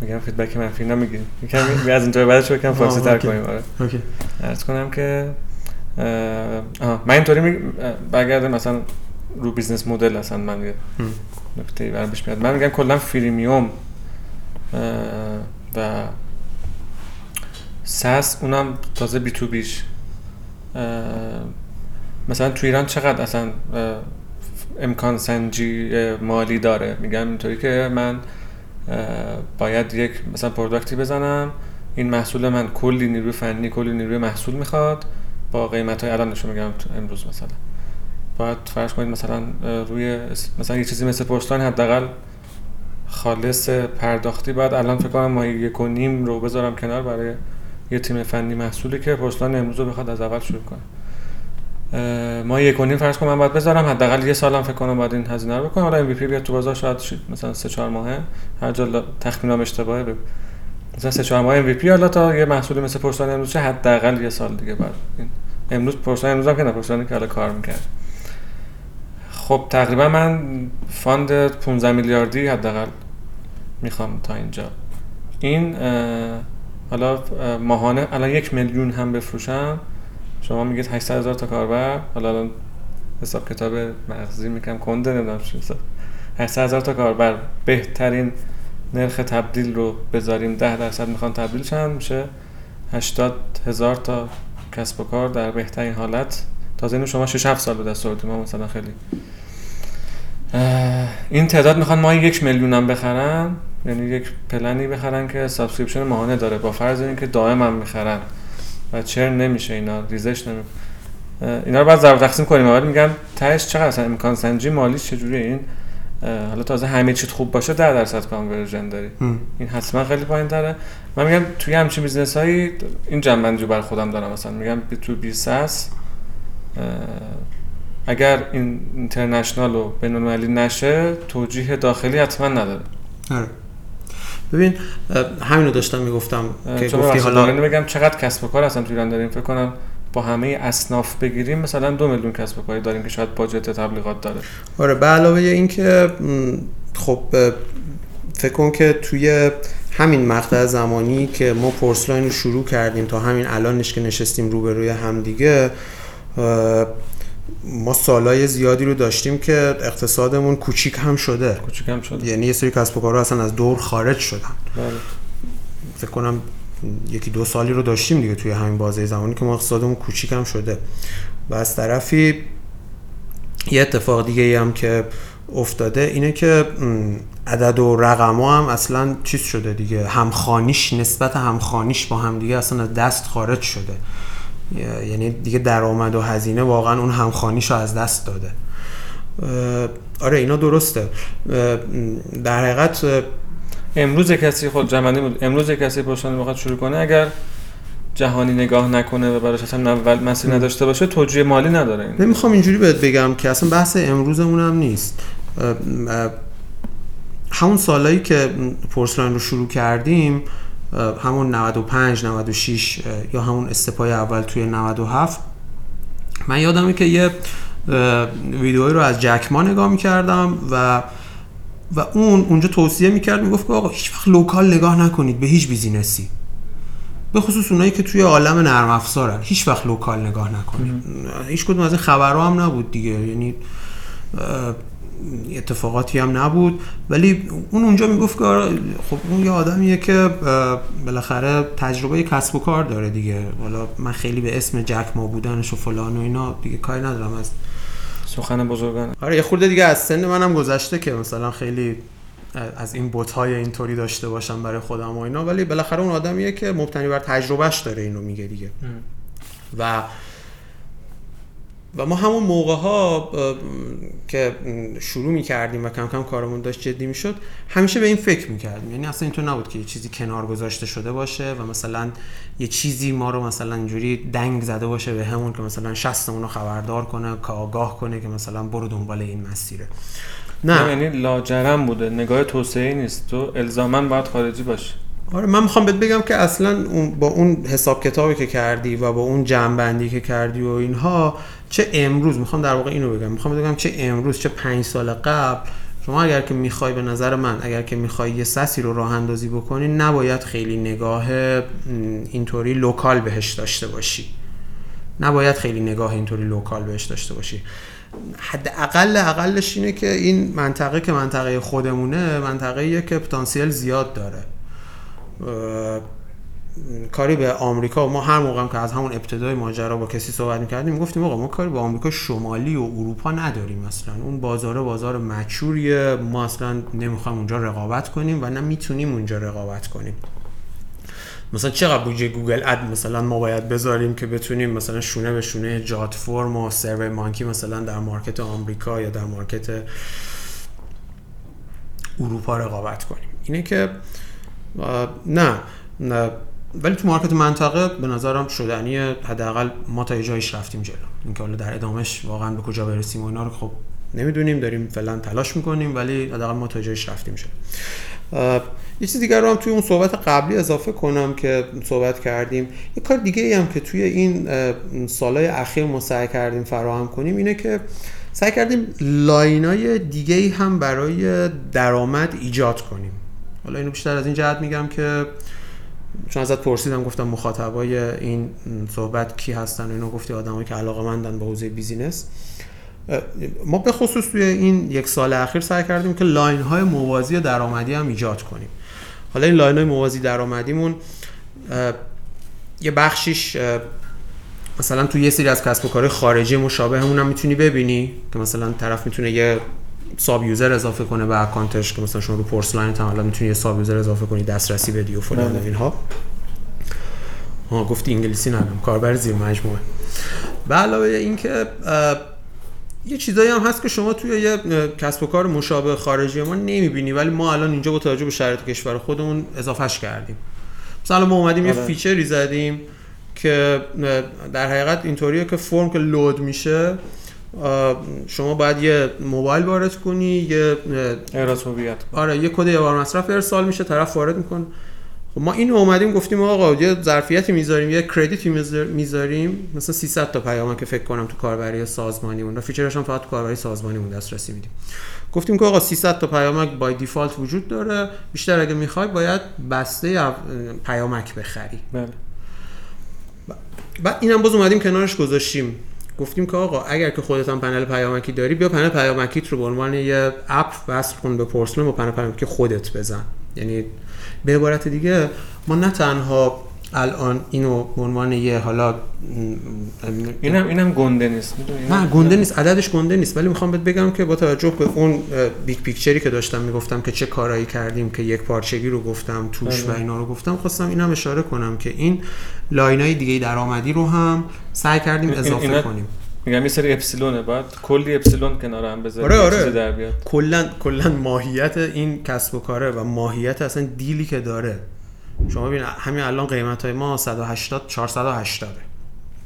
میگم feedback منفی نمی‌گیریم. یکم از اینجا بعدش کم فارسی تر کنیم آره. OK. عرض کنم که آه من اینطوری می... مثلا رو business model اصلا من یه نکته برام پیش میاد. من میگم کلا freemium و ساس اونم تازه بی تو بیش. مثلا تو ایران چقدر اصلا امکان سنجی مالی داره؟ میگم اینطوری که من باید یک مثلا پروداکتی بزنم. این محصول من کلی نیروی فنی کلی نیروی محصول می‌خواد. با قیمت های الان نشون میگم امروز مثلا. باید فرض کنید مثلا روی مثلا یه چیزی مثل پستان حداقل خالص پرداختی بعد الان فکر کنم ما یک و نیم رو بذارم کنار برای یه تیم فنی محصولی که پستان امروز رو بخواد از اول شروع کنه. ما یک و نیم فرض کنم من باید بذارم حداقل یه سالم فکر کنم باید این هزینه رو بکنم. حالا ام بیاد تو بازار شاید مثلا سه چهار ماهه. هر جا تخمینم اشتباهه بگو مثلا سه چهار ماه ام حالا تا یه محصولی مثل پستان امروز حداقل یه سال دیگه بعد. امروز پستان امروز هم که نه که حالا کار می‌کرد. خب تقریبا من فاند 15 میلیاردی حداقل می‌خوام تا اینجا. این حالا ماهانه الان یک میلیون هم بفروشم. شما میگید 800 هزار تا کاربر. حالا الان حساب کتاب مغزی می‌کنم کنده نمی‌دونم چی 800 هزار تا کاربر. بهترین نرخ تبدیل رو بذاریم. 10 درصد می‌خوان تبدیل چند میشه 80 هزار تا کسب و کار در بهترین حالت. تازه اینو شما 6 7 سال به دست آوردیم. مثلا خیلی این تعداد می‌خوان ماهی یک میلیون هم بخرن؟ یعنی یک پلنی بخرن که subscription ماهانه داره. با فرض اینکه دائم هم می‌خرن. و churn نمیشه اینا ریزش نمی اینا رو بعد ضرب تقسیم کنیم. ولی میگم تهش چقدر اصلا؟ امکان سنجی مالی چجوریه؟ این حالا تازه همه چیز خوب باشه 10 درصد conversion داری. این حتما خیلی پایین تره من میگم توی همچین business هایی این جمع‌بندی رو بر خودم دارم. مثلا میگم تو business اگر این international و بینالمللی نشه توجیه داخلی حتما نداره. آره. ببین همینو داشتم می‌گفتم که گفتی حالا بگم چقدر کسب و کار اصلا تو ایران داریم؟ فکر کنم با همه اصناف بگیریم مثلا دو میلیون کسب و کاری داریم که شاید budget تبلیغات داره. آره به علاوه اینکه خب فکر کن که توی همین مقطع زمانی که ما پورسلاین رو شروع کردیم تا همین الانش که نشستیم روبروی همدیگه ما سالای زیادی رو داشتیم که اقتصادمون کوچیک هم شده. کوچیک هم شده. یعنی یه سری کسب و کارها اصلا از دور خارج شدن. بله. فکر کنم یکی دو سالی رو داشتیم دیگه توی همین بازه زمانی که ما اقتصادمون کوچیک هم شده. و از طرفی یه اتفاق دیگه ای هم که افتاده اینه که عدد و رقم هم اصلا چیز شده دیگه. همخانیش نسبت همخانیش با هم دیگه اصلا از دست خارج شده. یعنی دیگه درآمد و هزینه واقعا اون همخانیش رو از دست داده. آره اینا درسته. در حقیقت امروز کسی خود جمعنی بود امروز کسی پشتان بخواد شروع کنه اگر جهانی نگاه نکنه و براش اصلا اول مسیر نداشته باشه توجیه مالی نداره این. نمی‌خوام اینجوری بهت بگم که اصلا بحث امروزمون هم نیست. همون سالایی که پورسلاین رو شروع کردیم همون 95 96 یا همون step های اول توی 97 من یادمه که یه ویدئویی رو از جک ما نگاه می‌کردم و و اون اونجا توصیه می‌کرد می‌گفت که آقا هیچ وقت local نگاه نکنید به هیچ business ی. به خصوص اونایی که توی عالم نرم افزارن هیچ وقت لوکال نگاه نکنید. هیچ کدوم از این خبرها هم نبود دیگه. یعنی اتفاقاتی هم نبود. ولی اون اونجا می‌گفت که آره، خب اون یه آدمیه که بالاخره تجربه کسب و کار داره دیگه. حالا من خیلی به اسم جک ما بودنش و فلان و اینا دیگه کاری ندارم. از سخن بزرگان آره یه خورده دیگه از سن منم گذشته که مثلا خیلی از این بوت های اینطوری داشته باشم برای خودم و اینا. ولی بالاخره اون آدمیه که مبتنی بر تجربهش داره اینو میگه دیگه. و و ما همون موقع ها که شروع می کردیم و کم کم کارمون داشت جدی می شد همیشه به این فکر می کردیم یعنی اصلا اینطور نبود که یه چیزی کنار گذاشته شده باشه و مثلا یه چیزی ما رو مثلا اینجوری دنگ زده باشه به همون که مثلا شستمون رو خبردار کنه که آگاه کنه که مثلا برو دنبال این مسیره. نه. یعنی لاجرم بوده. نگاه توسعه نیست. تو الزاما باید خارجی باشه آره من می‌خوام بهت بگم که اصلا با اون حساب کتابی که کردی و با اون جمع‌بندی که کردی و اینها چه امروز می‌خوام در واقع اینو بگم می‌خوام بگم چه امروز چه پنج سال قبل شما اگر که می‌خوای به نظر من اگر که می‌خوای یه SaaS ی رو راه اندازی بکنی نباید خیلی نگاه اینطوری local بهش داشته باشی. نباید خیلی نگاه اینطوری local بهش داشته باشی. حد اقل اقلش اینه که این منطقه که منطقه خودمونه منطقه که پتانسیل زیاد داره. کاری به آمریکا ما هر موقع که از همون ابتدای ماجرا با کسی صحبت می‌کردیم می‌گفتیم آقا ما کاری به آمریکا شمالی و اروپا نداریم مثلا اون بازار بازار mature ایه. ما اصلا نمی‌خوایم اونجا رقابت کنیم و نه می‌تونیم اونجا رقابت کنیم. مثلا چقدر بودجه Google Ad مثلا ما باید بذاریم که بتونیم مثلا شونه به شونه Jotform و SurveyMonkey مثلا در market آمریکا یا در market اروپا رقابت کنیم. اینه که نه نه. ولی تو مارکت منطقه به نظرم شدنی حداقل ما تا جایش رفتیم جلو. اینکه حالا در ادامش واقعا به کجا برسیم و اینا رو خب نمی‌دونیم داریم فعلا تلاش می‌کنیم ولی حداقل ما تا جایش رفتیم جلو. یه چیز دیگر رو هم توی اون صحبت قبلی اضافه کنم که صحبت کردیم. یه کار دیگه ای هم که توی این سالهای اخیر ما سعی کردیم فراهم کنیم اینه که سعی کردیم line های دیگه ای هم برای درآمد ایجاد کنیم. حالا اینو بیشتر از این جهت میگم که چون ازت پرسیدم گفتم مخاطبای این صحبت کی هستن و اینو گفتی آدمایی که علاقه مندن به حوزه business. ما به خصوص توی این یک سال اخیر سعی کردیم که line های موازی درآمدی هم ایجاد کنیم. حالا این line های موازی درآمدیمون یه بخشیش مثلا تو یه سری از کسب و کار خارجی مشابه همون هم می‌تونی ببینی که مثلا طرف می‌تونه یه sub-user اضافه کنه به account ش که مثلا شما رو پورس لاین هم می‌تونی یه sub-user اضافه کنی دسترسی بدی و فلان و اینها. ها گفتی انگلیسی ندارم. کاربر زیر مجموعه. به علاوه اینکه یه چیزایی هم هست که شما توی یه کسب و کار مشابه خارجی ما نمی‌بینی ولی ما الان اینجا با توجه به شرایط کشور خودمون اضافهش کردیم. مثلا ما اومدیم یه آره. feature ی زدیم که در حقیقت اینطوریه که فرم که load میشه شما باید یه موبایل وارد کنی یه احراز هویت آره یه کد یه بار مصرف ارسال میشه طرف وارد می‌کنه. خب ما اینو اومدیم گفتیم آقا یه ظرفیتی می‌ذاریم یه credit ی می‌ذاریم مثلا 300 تا پیام که فکر کنم تو کاربری سازمانی مون feature ش هم فقط تو کاربری سازمانی مون دسترسی میدیم. گفتیم که آقا 300 تا پیامک by default وجود داره. بیشتر اگه می‌خوای باید بسته پیامک بخری. بله. بعد اینم باز اومدیم کنارش گذاشتیم. گفتیم که آقا اگر که خودت هم پنل پیامکی داری بیا پنل پیامکیت رو به عنوان یه اپ وصل کن به پورسلم و پنل پیامکی خودت بزن. یعنی به عبارت دیگه ما نه تنها الان اینو به عنوان یه حالا اینم اینم گنده نیست. نه گنده نیست. عددش گنده نیست. ولی می‌خوام بهت بگم که با توجه به اون big picture ی که داشتم می‌گفتم که چه کارایی کردیم که یک پارچگی رو گفتم توش و بله. اینا رو گفتم خواستم اینم اشاره کنم که این line ای دیگه درآمدی رو هم سعی کردیم اضافه اینا... کنیم. میگم یه سری اپسیلونه بعد کلی اپسیلون کنار هم بذاریم آره آره. در بیاد. کلا کلا ماهیت این کسب و کاره و ماهیت اصلا deal ی که داره. شما ببین همین الان قیمت های ما 180 480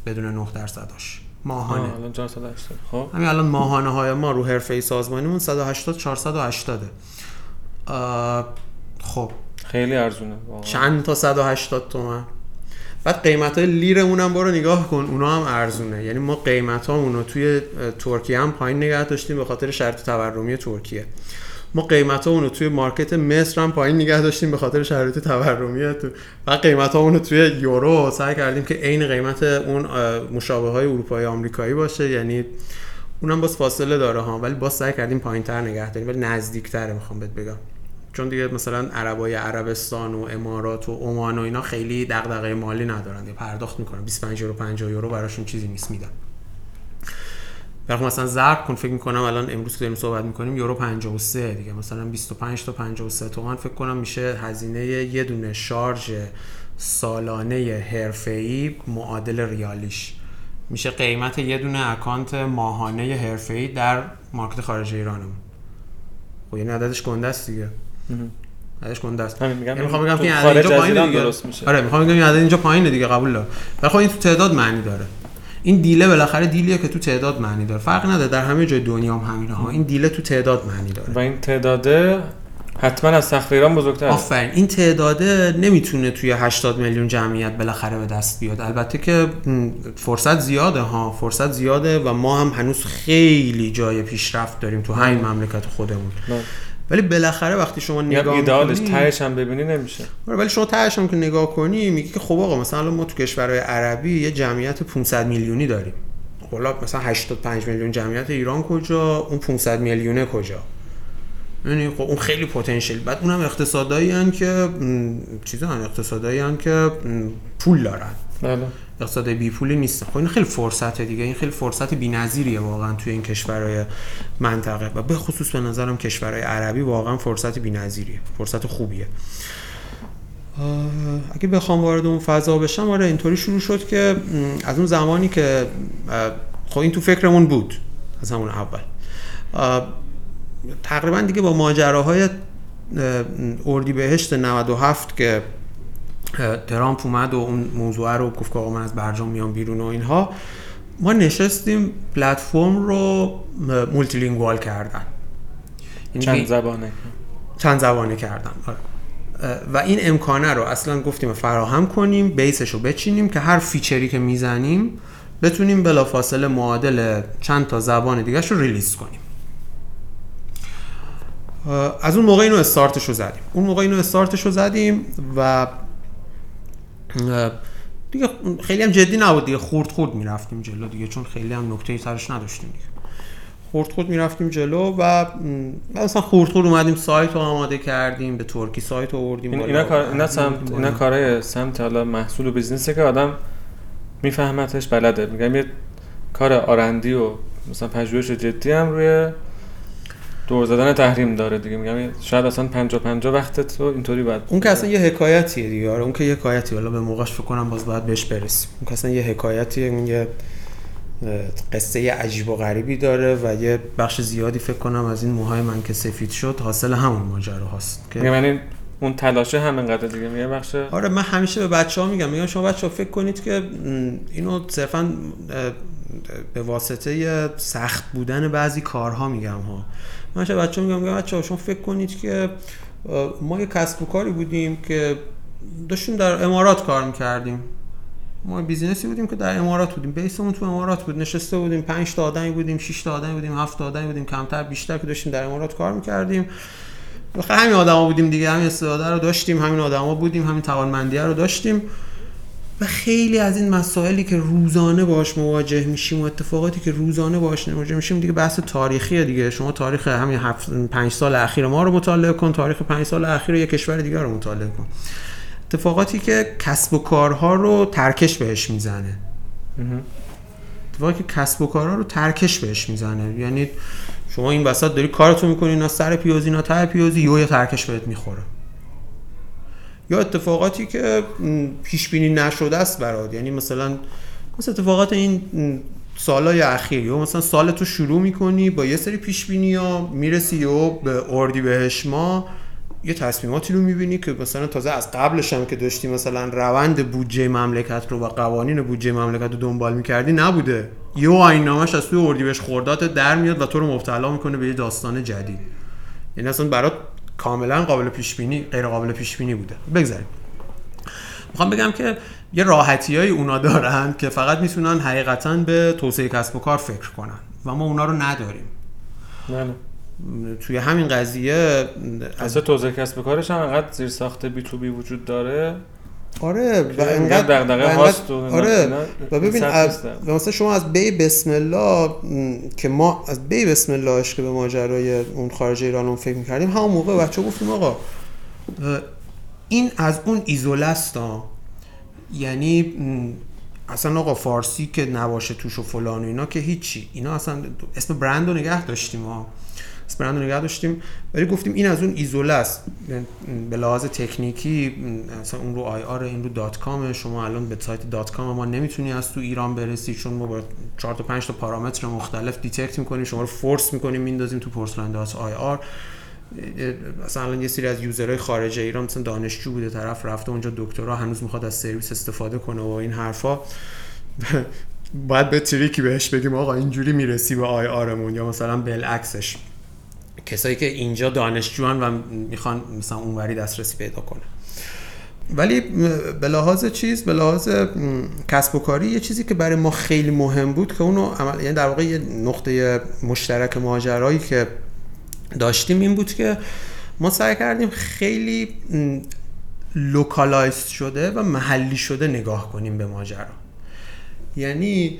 بدون 9 درصداش. ماهانه. الان 480 خب. همین الان ماهانه های ما رو حرفه سازمانیمون 180 480 خب. خیلی ارزونه واقعا. چند تا 180 تومن؟ بعد قیمت های لیرمون هم برو نگاه کن اونا هم ارزونه. یعنی ما قیمت رو توی ترکیه هم پایین نگه داشتیم به خاطر شرط تورمی ترکیه. ما قیمت رو توی مارکت مصر هم پایین نگه داشتیم به خاطر شرایط تورمی و قیمت رو توی یورو سعی کردیم که عین قیمت اون مشابه های اروپایی آمریکایی باشه. یعنی اونم باز فاصله داره ها ولی باز سعی کردیم پایین تر نگه داریم ولی نزدیک تره می‌خوام بهت بگم. چون دیگه مثلا عربای عربستان و امارات و عمان و اینا خیلی دغدغه مالی ندارن پرداخت می‌کنن. 25 یورو 50 یورو براشون چیزی نیست میدن. برای مثلا ضرب کن فکر می‌کنم الان امروز که داریم صحبت می‌کنیم یورو 53 دیگه. مثلا 25 تا 53 تومن فکر کنم میشه هزینه یه دونه شارژ سالانه حرفه‌ای معادل ریالیش. میشه قیمت یه دونه اکانت ماهانه حرفه‌ای در مارکت خارج ایرانم خب یعنی عددش گنده است دیگه. عددش گنده است. میگم. یعنی می‌خوام بگم این اینجا پایینه دیگه. آره می‌خوام بگم این عدد اینجا پایینه دیگه قبول دارم. ولی خب این تو تعداد معنی داره. این دیله بالاخره دیلیه که تو تعداد معنی داره. فرق نداره در همه جای دنیا هم همینه ها. این دیله تو تعداد معنی داره. و این تعداده حتما از سقف ایران بزرگتره. آفرین. این تعداده نمی‌تونه توی 80 میلیون جمعیت بالاخره به دست بیاد. البته که فرصت زیاده ها. فرصت زیاده و ما هم هنوز خیلی جای پیشرفت داریم تو همین مملکت خودمون. بله. ولی بالاخره وقتی شما نگاه ایدالش تهش هم ببینی نمیشه. آره، ولی شما تهش هم که نگاه کنی میگی که خب آقا مثلا ما تو کشورهای عربی یه جمعیت 500 میلیونی داریم. حالا مثلا 85 میلیون جمعیت ایران کجا؟ اون 500 میلیونه کجا؟ یعنی خب اون خیلی پتانسیل. بعد اونم اقتصادایی که چیزا اقتصادایی که پول دارن. بله. اقتصاد بی پولی نیست. خب این خیلی فرصت دیگه. این خیلی فرصت بی‌نظیریه واقعا توی این کشورهای منطقه. و به خصوص به نظرم کشورهای عربی واقعا فرصت بی‌نظیریه. فرصت خوبیه. اگه بخوام وارد اون فضا بشم آره اینطوری شروع شد که از اون زمانی که خب این تو فکرمون بود. از همون اول. تقریبا دیگه با ماجراهای اردیبهشت 97 که ترامپ اومد و اون موضوع رو گفت که آقا من از برجام میام بیرون و اینها. ما نشستیم پلتفرم رو multilingual کردن. یعنی چند زبانه؟ چند زبانه کردن. آره. و این امکانه رو اصلا گفتیم فراهم کنیم base ش رو بچینیم که هر feature ی که می‌زنیم بتونیم بلافاصله معادل چند تا زبان دیگه رو ریلیز کنیم. از اون موقع اینو استارتش رو زدیم. اون موقع اینو استارتش رو زدیم و دیگه خیلی هم جدی نبود دیگه خورد خورد می‌رفتیم جلو دیگه چون خیلی هم نکته سرش نداشتیم دیگه خورد خورد می‌رفتیم جلو و مثلا خورد خورد اومدیم سایت رو آماده کردیم به ترکی سایت رو آوردیم این. اینا کار اینا سمت. اینا کارهای سمت حالا محصول و بیزنسه که آدم میفهمتش بلده میگم یه کار آرندی و مثلا پژوهش جدی هم روی دور زدن تحریم داره دیگه. میگم شاید اصلا 50 50 وقتت رو اینطوری باید اون که اصلا یه حکایتیه دیگه. آره اون که یه حکایتی. حالا به موقعش فکر کنم باز باید بهش برسیم. اون که اصلا یه حکایتیه اون یه اه، قصه عجیب و غریبی داره و یه بخش زیادی فکر کنم از این موهای من که سفید شد حاصل همون ماجرا هست که یعنی اون تلاشه همینقدر دیگه میگه بخش آره من همیشه به بچه ها میگم میگم شما بچه ها فکر کنید که اینو صرفا به واسطه سخت بودن بعضی کارها میگم ها. من همیشه بچه ها میگم میگم بچه ها شما فکر کنید که ما یه کسب و کاری بودیم که داشتیم در امارات کار می‌کردیم. ما بیزینسی بودیم که در امارات بودیم. بیسمون تو امارات بود. نشسته بودیم 5 تا آدمی بودیم 6 تا آدمی بودیم 7 تا آدمی بودیم کمتر بیشتر که داشتیم در امارات کار می‌کردیم. بالاخره همین آدما بودیم دیگه همین استعداد رو داشتیم همین آدما بودیم همین توانمندی رو داشتیم. و خیلی از این مسائلی که روزانه باش مواجه میشیم و اتفاقاتی که روزانه باش مواجه میشیم دیگه بحث تاریخیه دیگه. شما تاریخ همین هفت پنج سال اخیر ما رو مطالعه کن تاریخ پنج سال اخیر یک کشور دیگر رو مطالعه کن. اتفاقاتی که کسب و کارها رو ترکش بهش می‌زنه. اتفاقی که کسب و کارها رو ترکش بهش می‌زنه. یعنی شما این وسط داری کارتو می‌کنی نه سر پیازی نه ته پیازی یو یا ترکش بهت می‌خوره. یا اتفاقاتی که پیش بینی نشده است برات یعنی مثلا مثل اتفاقات این سالای اخیر یا مثلا سال تو شروع می‌کنی با یه سری پیش بینی ها می‌رسی و به اردی بهش ما یه تصمیماتی رو می‌بینی که مثلا تازه از قبلش هم که داشتی مثلا روند بودجه مملکت رو و قوانین بودجه مملکت رو دنبال می‌کردی نبوده. یه آیین نامش از توی اردیبهشت خرداد در میاد و تو رو مبتلا می‌کنه به یه داستان جدید. یعنی اصلا برات کاملا قابل پیش بینی غیر قابل پیش بینی بوده. بگذاریم. می‌خوام بگم که یه راحتی های اونا دارن که فقط می‌تونن حقیقتا به توسعه کسب و کار فکر کنن و ما اونا رو نداریم. بله. توی همین قضیه از توزیع کسب و کارش هم انقدر زیر ساخت بی تو بی وجود داره؟ آره و انقدر دغدغه هاست و آره و ببین از مثلا شما از بی بسم الله که ما از بی بسم الله که به ماجرای اون خارج ایران اون فکر می‌کردیم همون موقع بچه گفتیم آقا این از اون ایزوله است ها. یعنی اصلا آقا فارسی که نباشه توش و فلان و اینا که هیچی. اینا اصلا اسم برند رو نگه داشتیم ها اسم برند رو نگه داشتیم. ولی گفتیم این از اون ایزوله است. به لحاظ تکنیکی مثلا اون رو IR این رو dot com شما الان به سایت dot com ما نمی‌تونی از تو ایران برسی چون ما با 4 تا 5 تا پارامتر مختلف detect می‌کنیم. شما رو force می‌کنیم میندازیم تو پرس‌لاین dot IR. مثلا یه سری از user های خارج ایران مثلا دانشجو بوده طرف رفته اونجا دکترا هنوز می‌خواد از سرویس استفاده کنه و این حرفا. باید یه trick ی بهش بگیم آقا اینجوری می‌رسی به IR مون یا مثلا بالعکسش کسایی که اینجا دانشجوان و می‌خوان مثلا اونوری دسترسی پیدا کنه ولی به لحاظ چیز به لحاظ کسب و کاری یه چیزی که برای ما خیلی مهم بود که اونو عمل یعنی در واقع یه نقطه مشترک ماجرایی که داشتیم این بود که ما سعی کردیم خیلی localize شده و محلی شده نگاه کنیم به ماجرا. یعنی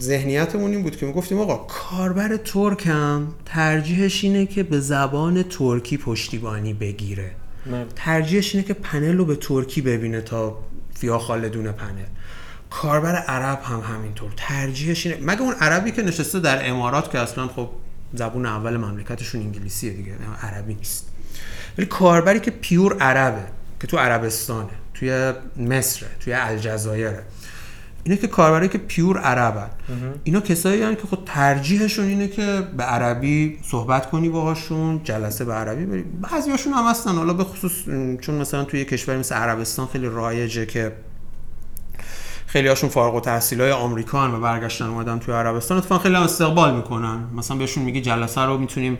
ذهنیتمون این بود که می‌گفتیم آقا کاربر ترک هم ترجیحش اینه که به زبان ترکی پشتیبانی بگیره. نه. ترجیحش اینه که پنل رو به ترکی ببینه تا فیا خالدون پنل. کاربر عرب هم همینطور. ترجیحش اینه. مگه اون عربی که نشسته در امارات که اصلا خب زبون اول مملکتشون انگلیسیه دیگه عربی نیست. ولی کاربری که پیور عربه که تو عربستانه توی مصر توی الجزایره اینه که کاربری که پیور عربن. اینا کسایی هستن که خود ترجیحشون اینه که به عربی صحبت کنی باهاشون جلسه به عربی بری. بعضیاشون هم هستن. حالا به خصوص چون مثلا توی کشوری مثل عربستان خیلی رایجه که خیلی هاشون فارغ و تحصیل های آمریکا و برگشتن اومدن توی عربستان اتفاقا خیلی هم استقبال می‌کنن. مثلا بهشون میگه جلسه رو می‌تونیم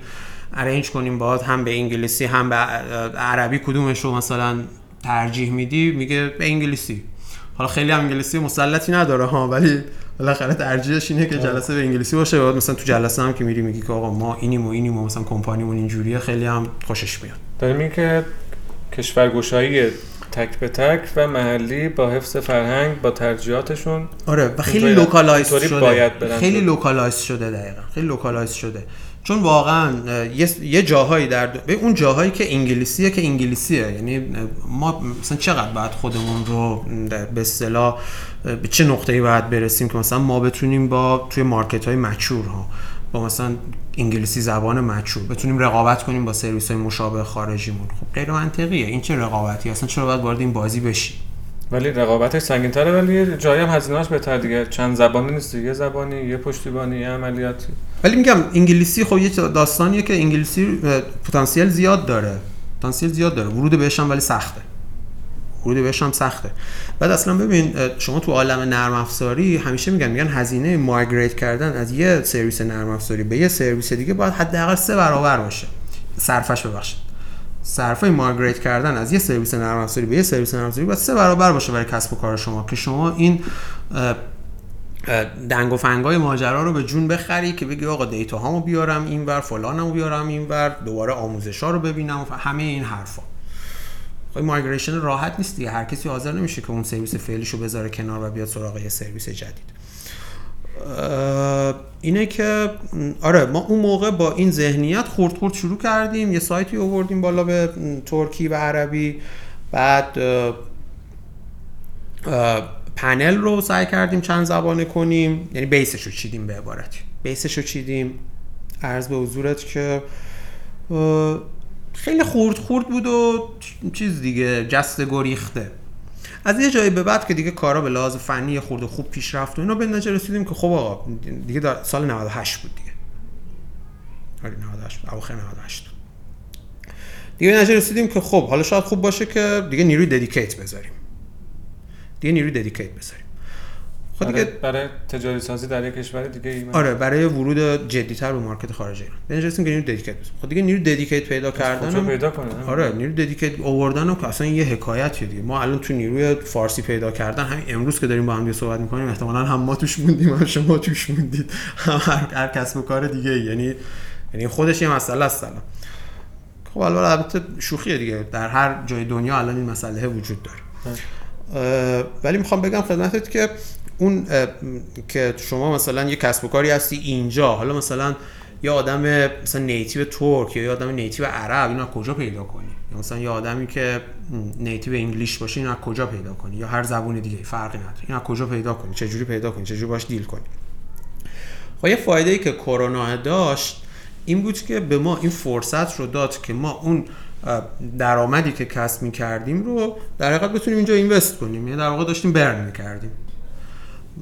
ارنج کنیم باهات هم به انگلیسی هم به عربی کدومش رو مثلا ترجیح میدی؟ میگه به انگلیسی. حالا خیلی هم انگلیسی مسلطی نداره ها ولی بالاخره ترجیحش اینه که جلسه به انگلیسی باشه. بعد مثلا تو جلسه هم که میری میگی که آقا ما اینیم و اینیم و مثلا کمپانیمون اینجوریه خیلی هم خوشش میاد. داریم این که کشورگشایی تک به تک و محلی با حفظ فرهنگ با ترجیحاتشون آره و خیلی localize شده. باید خیلی. localize شده دقیقا. خیلی localize شده. چون واقعا یه, جاهایی در به اون جاهایی که انگلیسیه که انگلیسیه. یعنی ما مثلا چقدر باید خودمون رو به اصطلاح به چه نقطه‌ای باید برسیم که مثلا ما بتونیم با توی مارکت های مچور ها با مثلا انگلیسی زبان مچور بتونیم رقابت کنیم با سرویس های مشابه خارجیمون. خب غیر منطقیه این چه رقابتی؟ اصلا چرا باید وارد این بازی بشی ولی رقابتش سنگین تره ولی یه جایی هم هزینه‌اش بهتر دیگه. چند زبانی نیست یه زبانی یه پشتیبانی یه عملیاتی. ولی میگم انگلیسی خب یه داستانیه که انگلیسی پتانسیل زیاد داره. پتانسیل زیاد داره. ورود بهش هم ولی سخته. ورود بهش هم سخته. بعد اصلا ببین شما تو عالم نرم افزاری همیشه میگن میگن هزینه migrate کردن از یه سرویس نرم افزاری به یه سرویس دیگه باید حداقل سه برابر باشه. صرفش ببخشید. صرفه migrate کردن از یه سرویس نرم افزاری به یه سرویس نرم افزاری باید سه برابر باشه برای کسب و کار شما که شما این دنگ و فنگای ماجرا رو به جون بخری که بگی آقا data هامو بیارم اینور فلانمو بیارم اینور دوباره آموزش ها رو ببینم و همه این حرفا. خب migration راحت نیست دیگه هر کسی حاضر نمیشه که اون سرویس فعلیشو بذاره کنار و بیاد سراغ یه سرویس جدید. اینه که آره ما اون موقع با این ذهنیت خورد خورد شروع کردیم یه سایتی آوردیم بالا به ترکی و عربی بعد پنل رو سعی کردیم چند زبانه کنیم یعنی بیسش رو چیدیم به عبارتی بیسش رو چیدیم. عرض به حضورت که خیلی خورد خورد بود و چیز دیگه جست گریخته. از یه جایی به بعد که دیگه کارا به لحاظ فنی یه خورده خوب پیش رفت و اینا به نتیجه رسیدیم که خب آقا دیگه در سال 98 بود دیگه. آره 98 بود اواخر 98 بود. دیگه به نتیجه رسیدیم که خب حالا شاید خوب باشه که دیگه نیروی ددیکیت بذاریم. دیگه نیروی ددیکیت بذاریم. خب برای, دیگه برای تجاری سازی در یک کشور دیگه ای من- آره برای ورود جدیتر به مارکت خارجی ایران. به که نیروی ددیکیت بذاریم خب دیگه نیروی ددیکیت پیدا کردن کجا هم- پیدا کنه. آره نیروی ددیکیت آوردن که اصلا یه حکایتیه دیگه. ما الان تو نیروی فارسی پیدا کردن همین امروز که داریم با هم صحبت می‌کنیم احتمالا هم ما توش موندیم هم شما توش موندید. هم هر, هر کسب و کار دیگه. یعنی یعنی خودش یه مسئله است الان. خب البته البته شوخیه دیگه. در هر جای دنیا الان این مسئله وجود داره. ولی می‌خوام بگم خدمتت که اون که شما مثلا یه کسب و کاری هستی اینجا حالا مثلا یه آدم مثلا نیتیو ترک یا یه آدم نیتیو عرب اینو از کجا پیدا کنی؟ یا مثلا یه آدمی که نیتیو انگلیش باشه اینو از کجا پیدا کنی؟ یا هر زبون دیگه فرقی نداره. اینو از کجا پیدا کنی؟ چه جوری پیدا کنی؟ چه جوری باش دیل کنی؟ خب یه فایده ای که کرونا داشت این بود که به ما این فرصت رو داد که ما اون درآمدی که کسب می کردیم رو در حقیقت بتونیم اینجا invest کنیم. یعنی در واقع داشتیم burn می کردیم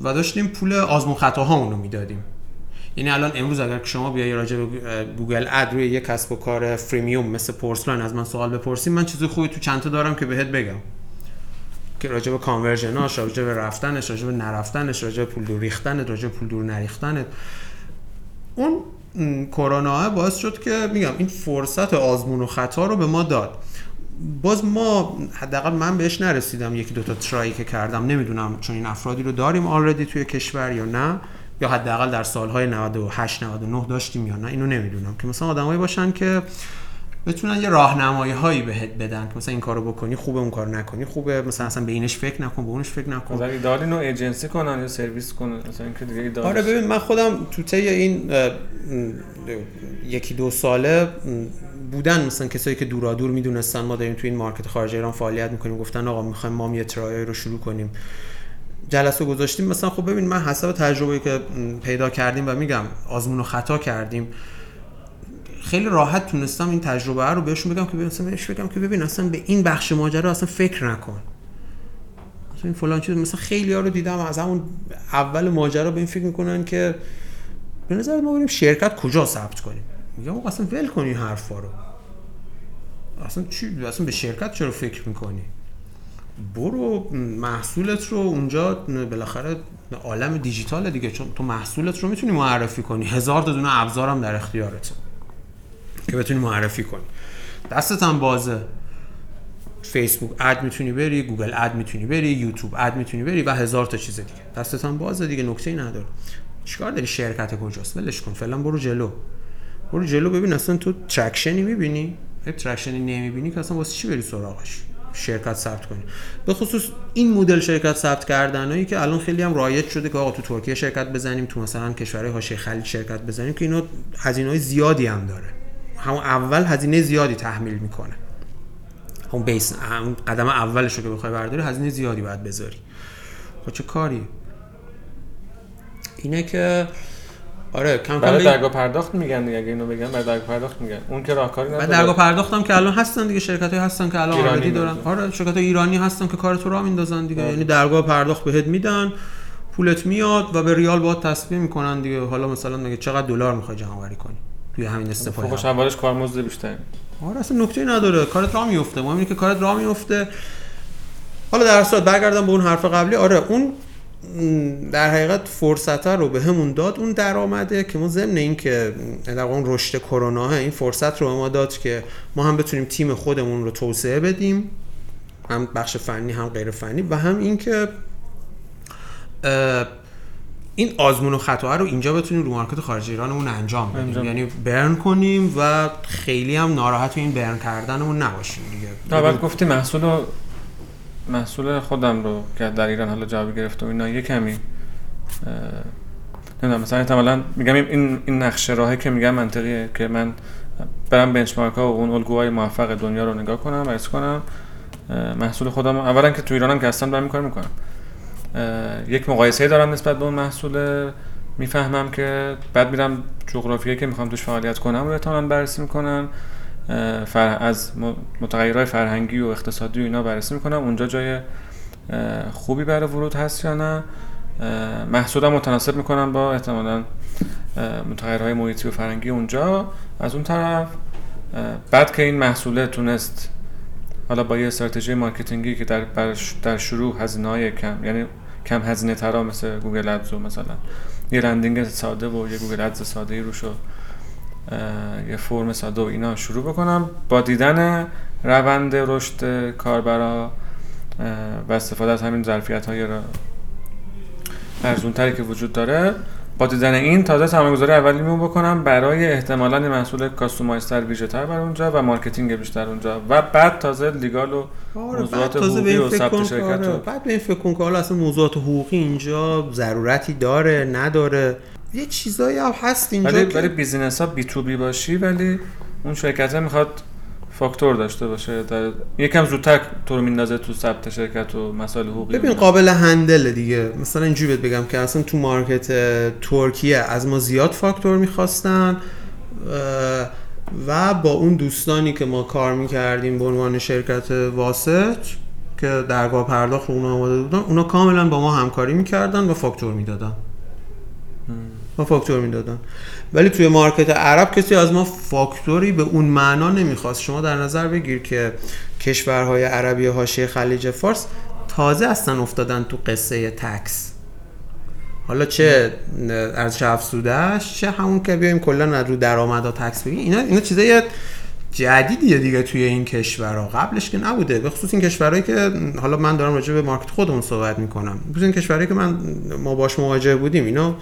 و داشتیم پول آزمون خطاهامون رو می‌دادیم. یعنی الان امروز اگر شما بیای راجع به Google Ad روی یه کسب و کار freemium مثل پرس‌لاین از من سوال بپرسیم من چیز خوبی تو چنته دارم که بهت بگم. که راجع به conversion اش راجع به رفتنش راجع به نرفتنش راجع به پول دور ریختن راجع به پول دور نریختن اون کرونا باعث شد که میگم این فرصت آزمون و خطا رو به ما داد. باز ما حداقل من بهش نرسیدم یکی دوتا ترایی که کردم نمی‌دونم چون این افرادی رو داریم آلردی توی کشور یا نه یا حداقل در سالهای 98 99 داشتیم یا نه اینو نمی‌دونم. که مثلا آدمایی باشن که بتونن یه راهنمایی هایی بهت بدن که مثلا این کارو بکنی خوبه اون کارو نکنی خوبه مثلا اصلا به اینش فکر نکن به اونش فکر نکن. مثلا ایدال اینو ایجنسی کنن یا سرویس کنن؟ مثلا اینکه دیگه آره ببین من خودم تو طی این یکی دو ساله بودن مثلا کسایی که دورا دور می‌دونستن ما داریم تو این مارکت خارج ایران فعالیت می‌کنیم. گفتن آقا می‌خوایم ما یه ترایل رو شروع کنیم. جلسه گذاشتیم. مثلا خب ببین من حسب تجربه که پیدا کردیم و میگم آزمون و خطا کردیم. خیلی راحت تونستم این تجربه رو بهشون بگم که مثلا بهش بگم که ببین اصلا به این بخش ماجرا اصلا فکر نکن. مثلا این فلان چیز مثلا خیلی ها رو دیدم از همون اول ماجرا به این فکر می‌کنن که به نظر ما بریم شرکت کجا ثبت کنیم. میگم آقا اصلا ول کن این حرفا رو. اصلا چی؟ اصلا به شرکت چرا فکر می‌کنی؟ برو محصولت رو اونجا بالاخره عالم دیجیتال دیگه. چون تو محصولت رو می‌تونی معرفی کنی. هزار تا دونه ابزارم در اختیارته که بتونی معرفی کنی. دستت هم بازه. فیسبوک اد می‌تونی بری گوگل اد می‌تونی بری یوتیوب اد می‌تونی بری و هزار تا چیز دیگه. دستت هم بازه دیگه نکته ای نداره. چیکار داری؟ شرکت کجاست؟ ولش کن. فعلا برو جلو. برو جلو ببین اصلا تو traction ی می‌بینی؟ traction ی نمی‌بینی که اصلا واسه چی بری سراغش؟ شرکت ثبت کنی. به خصوص این مدل شرکت ثبت کردنایی که الان خیلی هم رایج شده که آقا تو ترکیه شرکت بزنیم تو مثلا کشورهای حاشیه خلیج شرکت بزنیم که اینا هزینه های زیادی هم داره. همون اول هزینه زیادی تحمیل می‌کنه. همون base همون قدم اولش رو که بخوای برداری هزینه زیادی باید بذاری. خب چه کاری؟ اینه که آره کم کم برای درگاه پرداخت میگن دیگه اگه اینو بگم برای درگاه پرداخت میگن. اون که راهکاری نداره. درگاه پرداختم که الان هستن دیگه شرکت های هستن که الان ایرانی آردی دارن. آره شرکت ایرانی هستن که کار تو را میندازن دیگه. یعنی درگاه پرداخت بهت میدن پولت میاد و به ریال باید تصفیه می‌کنن دیگه. حالا مثلا مگه چقدر دلار می‌خوای جمع آوری کنی؟ توی همین استفاده. فوقش اولش کارمزد بیشتر آره اصلا نکته نداره. کارت راه میفته مهم اینه که کارت راه میفته حالا در اصل برگردم به اون حرف قبلی. آره اون در حقیقت فرصت رو به همون داد اون درآمده که ما ضمن این که اون رشد کرونا این فرصت رو به ما داد که ما هم بتونیم تیم خودمون رو توسعه بدیم هم بخش فنی هم غیر فنی و هم این که این آزمون و خطا رو اینجا بتونیم رو مارکت خارج ایرانمون انجام بدیم. یعنی برن کنیم و خیلی هم ناراحت این برن کردنمون نباشیم دیگه تا بعد گفتی محصول رو محصول خودم رو که در ایران حالا جواب گرفت و اینا یه کمی نمی‌دونم مثلا احتمالاً میگم این این نقشه راهی که میگم منطقیه که من برم بنچمارک ها و اون الگوهای موفق دنیا رو نگاه کنم و کنم محصول خودم اولا که تو ایرانم که هستم دارم کار می‌کنم. یک مقایسه دارم نسبت به اون محصول می‌فهمم که بعد میرم جغرافیایی که می‌خوام توش فعالیت کنم رو احتمالاً بررسی می‌کنم فر... از متغیرهای فرهنگی و اقتصادی و اینا بررسی می‌کنم. اونجا جای خوبی برای ورود هست یا نه؟ محصولم متناسب می‌کنم با احتمالا متغیرهای محیطی و فرهنگی اونجا. از اون طرف بعد که این محصوله تونست حالا با یه استراتژی marketing ی که در, در شروع هزینه های کم یعنی کم هزینه ترا مثل Google Ads و مثلا یه landing ساده و یه Google Ads ساده ای روش یه فرم ساده و اینا شروع بکنم. با دیدن روند رشد کاربرا و استفاده از همین ظرفیت های ارزونتری که وجود داره با دیدن این تازه سرمایه‌گذاری اولیمو بکنم. برای احتمالاً محصول customize تر ویژه‌تر برای اونجا و marketing بیشتر اونجا. و بعد تازه legal و آره موضوعات حقوقی و ثبت شرکت آره، بعد به این فکر کن که حالا اصلا موضوعات حقوقی اینجا ضرورتی داره نداره. یه چیزایی هم هست اینجا ولی که ولی business ها B2B باشی ولی اون شرکت می‌خواد فاکتور داشته باشه. در یکم زودتر تو رو میندازه تو ثبت شرکت و مسائل حقوقی ببین قابل handle ه دیگه. مثلا اینجوری بهت بگم که اصلا تو market ترکیه از ما زیاد فاکتور می‌خواستن و با اون دوستانی که ما کار می‌کردیم به عنوان شرکت واسط که درگاه پرداخت اونا آماده بودن اونا کاملا با ما همکاری می‌کردن و فاکتور می‌دادن. و فاکتور می‌دادن ولی توی market عرب کسی از ما فاکتوری به اون معنا نمی‌خواست. شما در نظر بگیر که کشورهای عربی حاشیه خلیج فارس تازه اصلا افتادن تو قصه tax. حالا چه ارزش افزودهش چه همون که بیایم کلا رو درآمدها tax بگیم. اینا اینا چیزای جدیدیه دیگه توی این کشورها. قبلش که نبوده. به خصوص این کشورهایی که حالا من دارم راجع به market خودمون صحبت می‌کنم. خصوص این کشورهایی که من ما باش مواجه بودیم اینا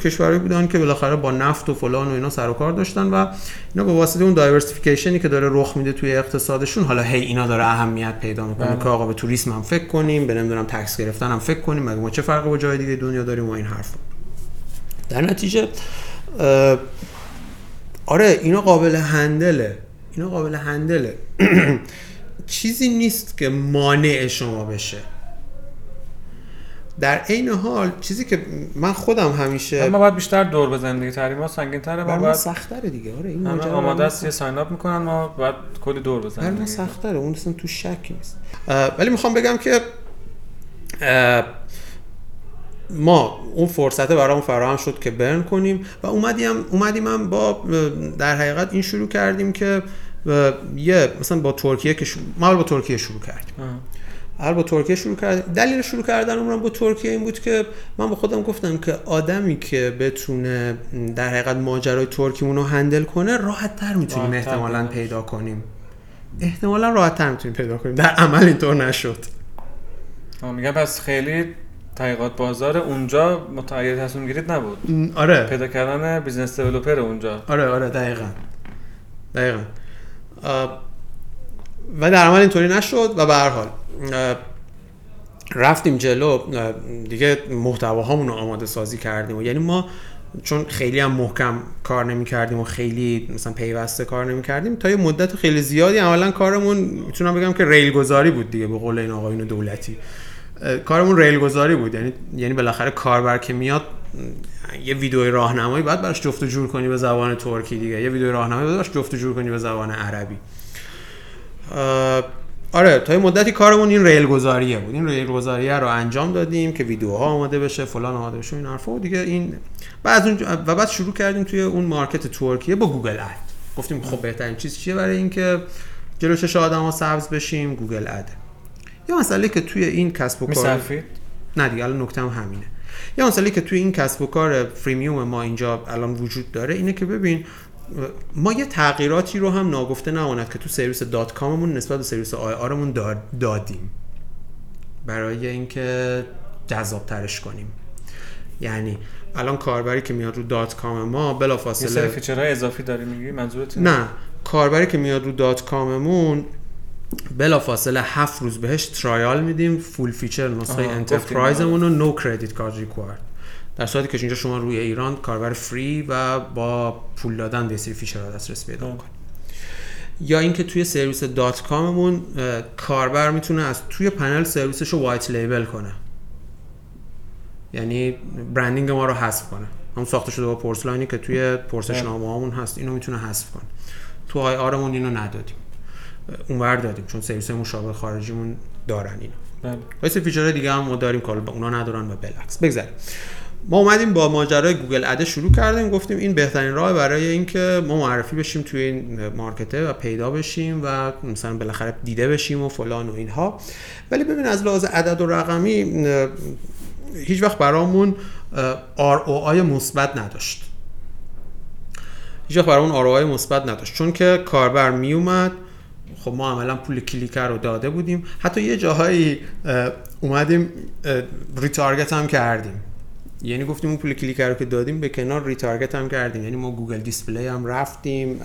کشورهایی بودن که بالاخره با نفت و فلان و اینا سر و کار داشتن و اینا به واسطه اون دایورسیفیکیشنی که داره رخ میده توی اقتصادشون حالا هی اینا داره اهمیت پیدا می‌کنه بله. که آقا به توریسم هم فکر کنیم به نمی‌دونم تکس گرفتن هم فکر کنیم مگه ما چه فرقی با جای دیگه دنیا داریم و این حرفا. در نتیجه آره اینا قابل هندله اینا قابل هندله چیزی نیست که مانع شما بشه. در عین حال چیزی که من خودم همیشه ما باید بیشتر دور بزنیم دیگه تحریم ها سنگین تره ما باید سخت‌تره دیگه آره این ماجرا آماده است یه ساین اپ می‌کنن ما باید کلی دور بزنیم ما. سخت‌تره اون اصلا تو شکی نیست ولی می‌خوام بگم که ما اون فرصت برامون فراهم شد که برن کنیم و اومدیم اومدیم هم با در حقیقت این شروع کردیم که یه مثلا با ترکیه که شروع ما با ترکیه شروع کردیم آه. اول با ترکیه شروع کردم دلیل شروع کردنمم با ترکیه این بود که من با خودم گفتم که آدمی که بتونه در حقیقت ماجرای ترکیمون رو handle کنه راحت تر می‌تونیم احتمالا پیدا پیدا کنیم. احتمالا راحت تر می‌تونیم پیدا کنیم. در عمل اینطور نشد. میگم پس خیلی تحقیقات بازار اونجا متغیر تصمیم گیریت نبود. آره. پیدا کردن business developer اونجا. آره آره دقیقا. دقیقا. آه، و در عمل اینطوری نشد و به هر حال رفتیم جلو دیگه محتواهامون رو آماده سازی کردیم و یعنی ما چون خیلی هم محکم کار نمی کردیم و خیلی مثلا پیوسته کار نمی کردیم تا یه مدت خیلی زیادی عملا کارمون می‌تونم بگم که ریل گذاری بود دیگه به قول این آقایون دولتی. کارمون ریل گذاری بود یعنی یعنی بالاخره کاربر که میاد یه ویدیو راهنمایی بعد براش جفت و جور کنی به زبان ترکی دیگه یه ویدیو راهنمایی بعد براش جفت و جور کنی به زبان عربی. آره تا یه مدتی کارمون این ریل گذاریه بود. این ریل گذاریه رو انجام دادیم که ویدیوها آماده بشه فلان آماده بشه این حرفا. و دیگه این بعد اون و بعد شروع کردیم توی اون market ترکیه با Google Ad. گفتیم خب بهترین چیز چیه برای اینکه جلو چش آدما سبز بشیم؟ Google Ad. یه مسئله که توی این کسب و کار نه دیگه الان نکته هم همینه. یه مسئله که توی این کسب و کار freemium ما اینجا الان وجود داره اینه که ببین ما یه تغییراتی رو هم ناگفته نماند که تو سرویس dot com مون نسبت به سرویس IR مون دادیم. برای اینکه جذاب ترش کنیم. یعنی الان کاربری که میاد رو dot com ما یه سری بلافاصله feature های اضافی داری میگی؟ منظورت؟ نه. کاربری که میاد رو dot com مون بلا فاصله هفت روز بهش trial میدیم full feature نسخه enterprise مون رو no credit card required در صورتی که اینجا شما روی ایران کاربر free و با پول دادن به یه سری feature ها دسترسی پیدا. کنید یا اینکه توی سرویس dot com مون کاربر می‌تونه از توی پنل سرویسش رو white label کنه. یعنی branding ما رو حذف کنه. هم ساخته شده با پرس‌لاینی که توی پرسش. نامه هامون هست. اینو می‌تونه حذف کنه. تو IR مون اینو ندادیم. اونور دادیم چون سرویس مشابه خارجیمون دارن اینو. بله. feature های دیگه هم ما داریم که اونا ندارن و بالعکس بگذریم. ما اومدیم با ماجرای Google Ad شروع کردیم گفتیم این بهترین راه برای اینکه ما معرفی بشیم توی این market ه و پیدا بشیم و مثلا بالاخره دیده بشیم و فلان و اینها. ولی ببین از لحاظ عدد و رقمی هیچ وقت برامون ROI مثبت نداشت. هیچ وقت برامون ROI مثبت نداشت. چون که کاربر می اومد خب ما عملا پول کلیک رو داده بودیم. حتی یه جاهایی اه، اومدیم retarget هم کردیم. یعنی گفتیم اون پول کلیک رو که دادیم به کنار retarget هم کردیم. یعنی ما Google Display هم رفتیم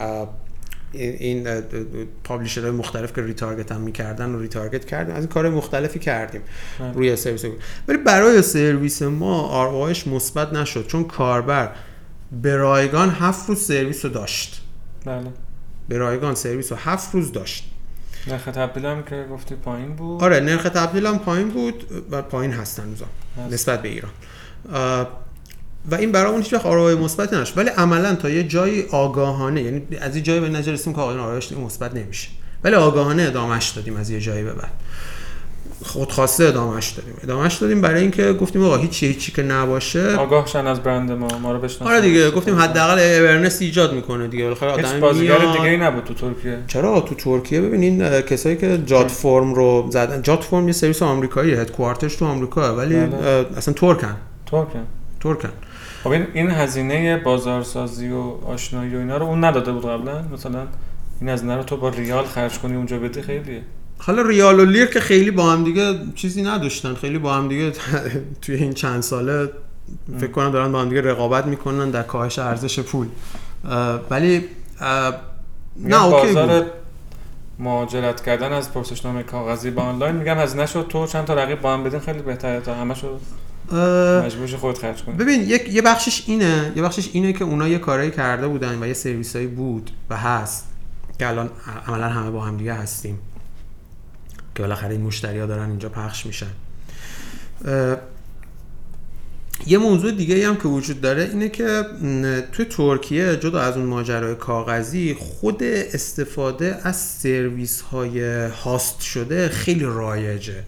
این publisher های مختلف که retarget هم می‌کردن و retarget کردیم. از این کار مختلفی کردیم بله. روی سرویس. ولی برای سرویس ما ROI ش مثبت نشد چون کاربر به رایگان هفت روز سرویس رو داشت. بله. به رایگان سرویس رو هفت روز داشت. نرخ تبدیل هم که گفتی پایین بود. آره نرخ تبدیل هم پایین بود و پایین هست هنوزم هست. نسبت به ایران. و این برامون هیچ وقت آرای مثبت نشد ولی عملا تا یه جایی آگاهانه یعنی از این جایی به نظر رسیدیم که آقا این آرایش مثبت نمیشه. ولی آگاهانه ادامهش دادیم از یه جایی به بعد. خودخواسته ادامهش دادیم. ادامهش دادیم برای اینکه گفتیم آقا هیچی هیچی که نباشه. آگاه شن از برند ما ما رو بشناسن آره دیگه گفتیم حداقل اورنس ایجاد می‌کنه دیگه. بالاخره هیچ آدم بازیگر دیگه ای نبود تو ترکیه. چرا؟ تو ترکیه ببینین کسایی که جات فرم رو زدن جات فرم یه سرویس آمریکایی هدکوارترش تو آمریکا ولی بله. اصلا ترکن. ترکیه ترکن. خب این این هزینه بازارسازی و آشنایی و اینا رو اون نداده بود قبلا؟ مثلا این هزینه رو تو با ریال خرج کنی اونجا بدی خیلیه. حالا ریال و لیر که خیلی با هم دیگه چیزی نداشتن. خیلی با هم دیگه توی این چند ساله فکر کنم دارن با هم دیگه رقابت می‌کنن در کاهش ارزش پول. ولی نه اوکی بازار بود. مهاجرت کردن از پرسشنامه کاغذی به آنلاین میگم هزینه شد تو چند تا رقیب با هم بدین خیلی بهتره تا همشو اه، مجبور خودت خرج کنی. ببین یک یه بخشش اینه. یه بخشش اینه که اونا یه کارایی کرده بودن و یه سرویسایی بود و هست که الان عملا همه با هم دیگه هستیم. که بالاخره این مشتری ها دارن اینجا پخش میشن. یه موضوع دیگه هم که وجود داره اینه که م، توی ترکیه جدا از اون ماجرای کاغذی خود استفاده از سرویس های هاست شده خیلی رایجه.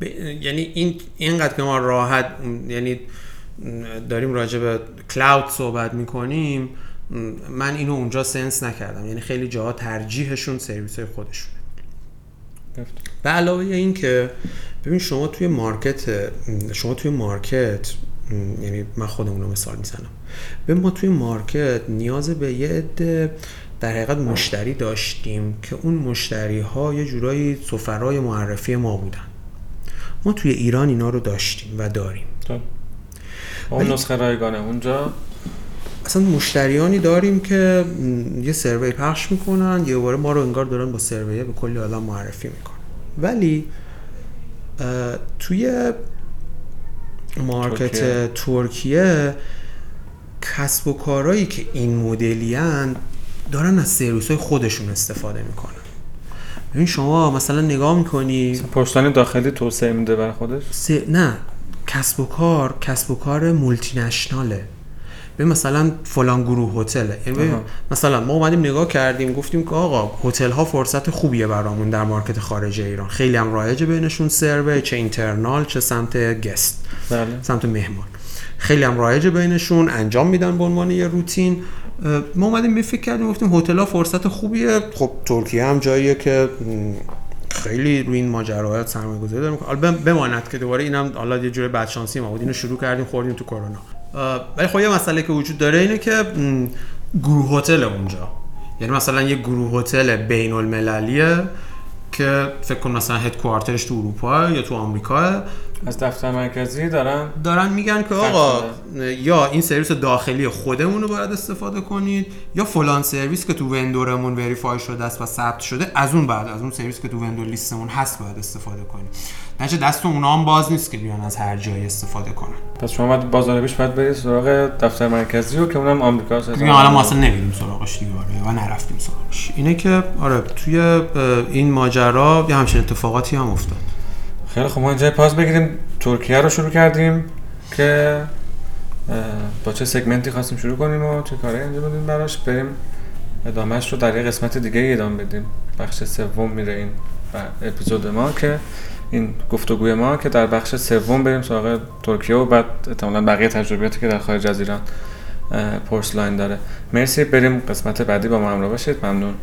ب- یعنی این اینقدر که ما راحت یعنی داریم راجع به کلاود صحبت می‌کنیم من اینو اونجا sense نکردم. یعنی خیلی جاها ترجیحشون سرویس های خودشون گفت. به علاوه این که ببین شما توی market شما توی market یعنی من خودمون رو مثال می‌زنم. ببین ما توی market نیاز به یه عده در حقیقت مشتری داشتیم که اون مشتری ها یه جورایی سفرای معرفی ما بودن. ما توی ایران اینا رو داشتیم و داریم تو. اون نسخه رایگانه اونجا اصلا مشتریانی داریم که یه سروی پخش می‌کنن یه باره ما رو انگار دارن با سروی به کلی آدم معرفی می‌کنن ولی توی مارکت ترکیه. ترکیه کسب و کارهایی که این مدلی دارن از سرویس های خودشون استفاده می‌کنن ببین شما مثلا نگاه می‌کنی پشتیبانی داخلی توسعه میده برای خودش؟ س... نه. کسب و کار کسب و کار multinational ه به مثلا فلان گروه هتله. یعنی. مثلا ما اومدیم نگاه کردیم گفتیم که آقا هتل ها فرصت خوبیه برامون در market خارج ایران. خیلی هم رایجه بینشون survey چه internal چه سمت guest. بله. سمت مهمان. خیلی هم رایجه بینشون انجام میدن به عنوان یه روتین. ما اومدیم یه فکر کردیم گفتیم هتل ها فرصت خوبیه. خب ترکیه هم جاییه که خیلی روی این ماجراها سرمایه گذاری داره. حالا بم- بماند که دوباره اینم حالا یه جوری بدشانسی ما بود. اینو شروع کردیم خوردیم تو کرونا. ولی خب یه مسئله که وجود داره اینه که گروه هتل اونجا. یعنی مثلا یه گروه هتل بین المللیه که فکر کن مثلا هدکوارترش تو اروپا یا تو آمریکا از دفتر مرکزی دارن دارن میگن که آقا یا این سرویس داخلی خودمون رو باید استفاده کنید یا فلان سرویس که تو وندورمون وریفای شده است و ثبت شده از اون بعد از اون سرویس که تو وندور لیستمون هست باید استفاده کنید نشه دست اونا هم باز نیست که بیان از هر جایی استفاده کنن. پس شما باید بازار پیش باید برید سراغ دفتر مرکزی و که اونم آمریکاست دیگه حالا ما اصلا نمیریم سراغش دیگه آره و نرفتیم سراغش. اینه که آره توی این ماجرا یه همچین اتفاقاتی هم افتاد. خیلی خب ما اینجا پاز بگیریم. ترکیه رو شروع کردیم که با چه سگمنتی خواستیم شروع کنیم و چه کاری انجام بدیم براش. بریم ادامهش رو در یه قسمت دیگه ادامه بدیم. بخش سوم میره این اپیزود ما که این گفتگوی ما که در بخش سوم بریم سراغ ترکیه و بعد احتمالاً بقیه تجربیاتی که در خارج از ایران اه، پورس لاین داره. مرسی بریم قسمت بعدی با ما همراه باشید. ممنون.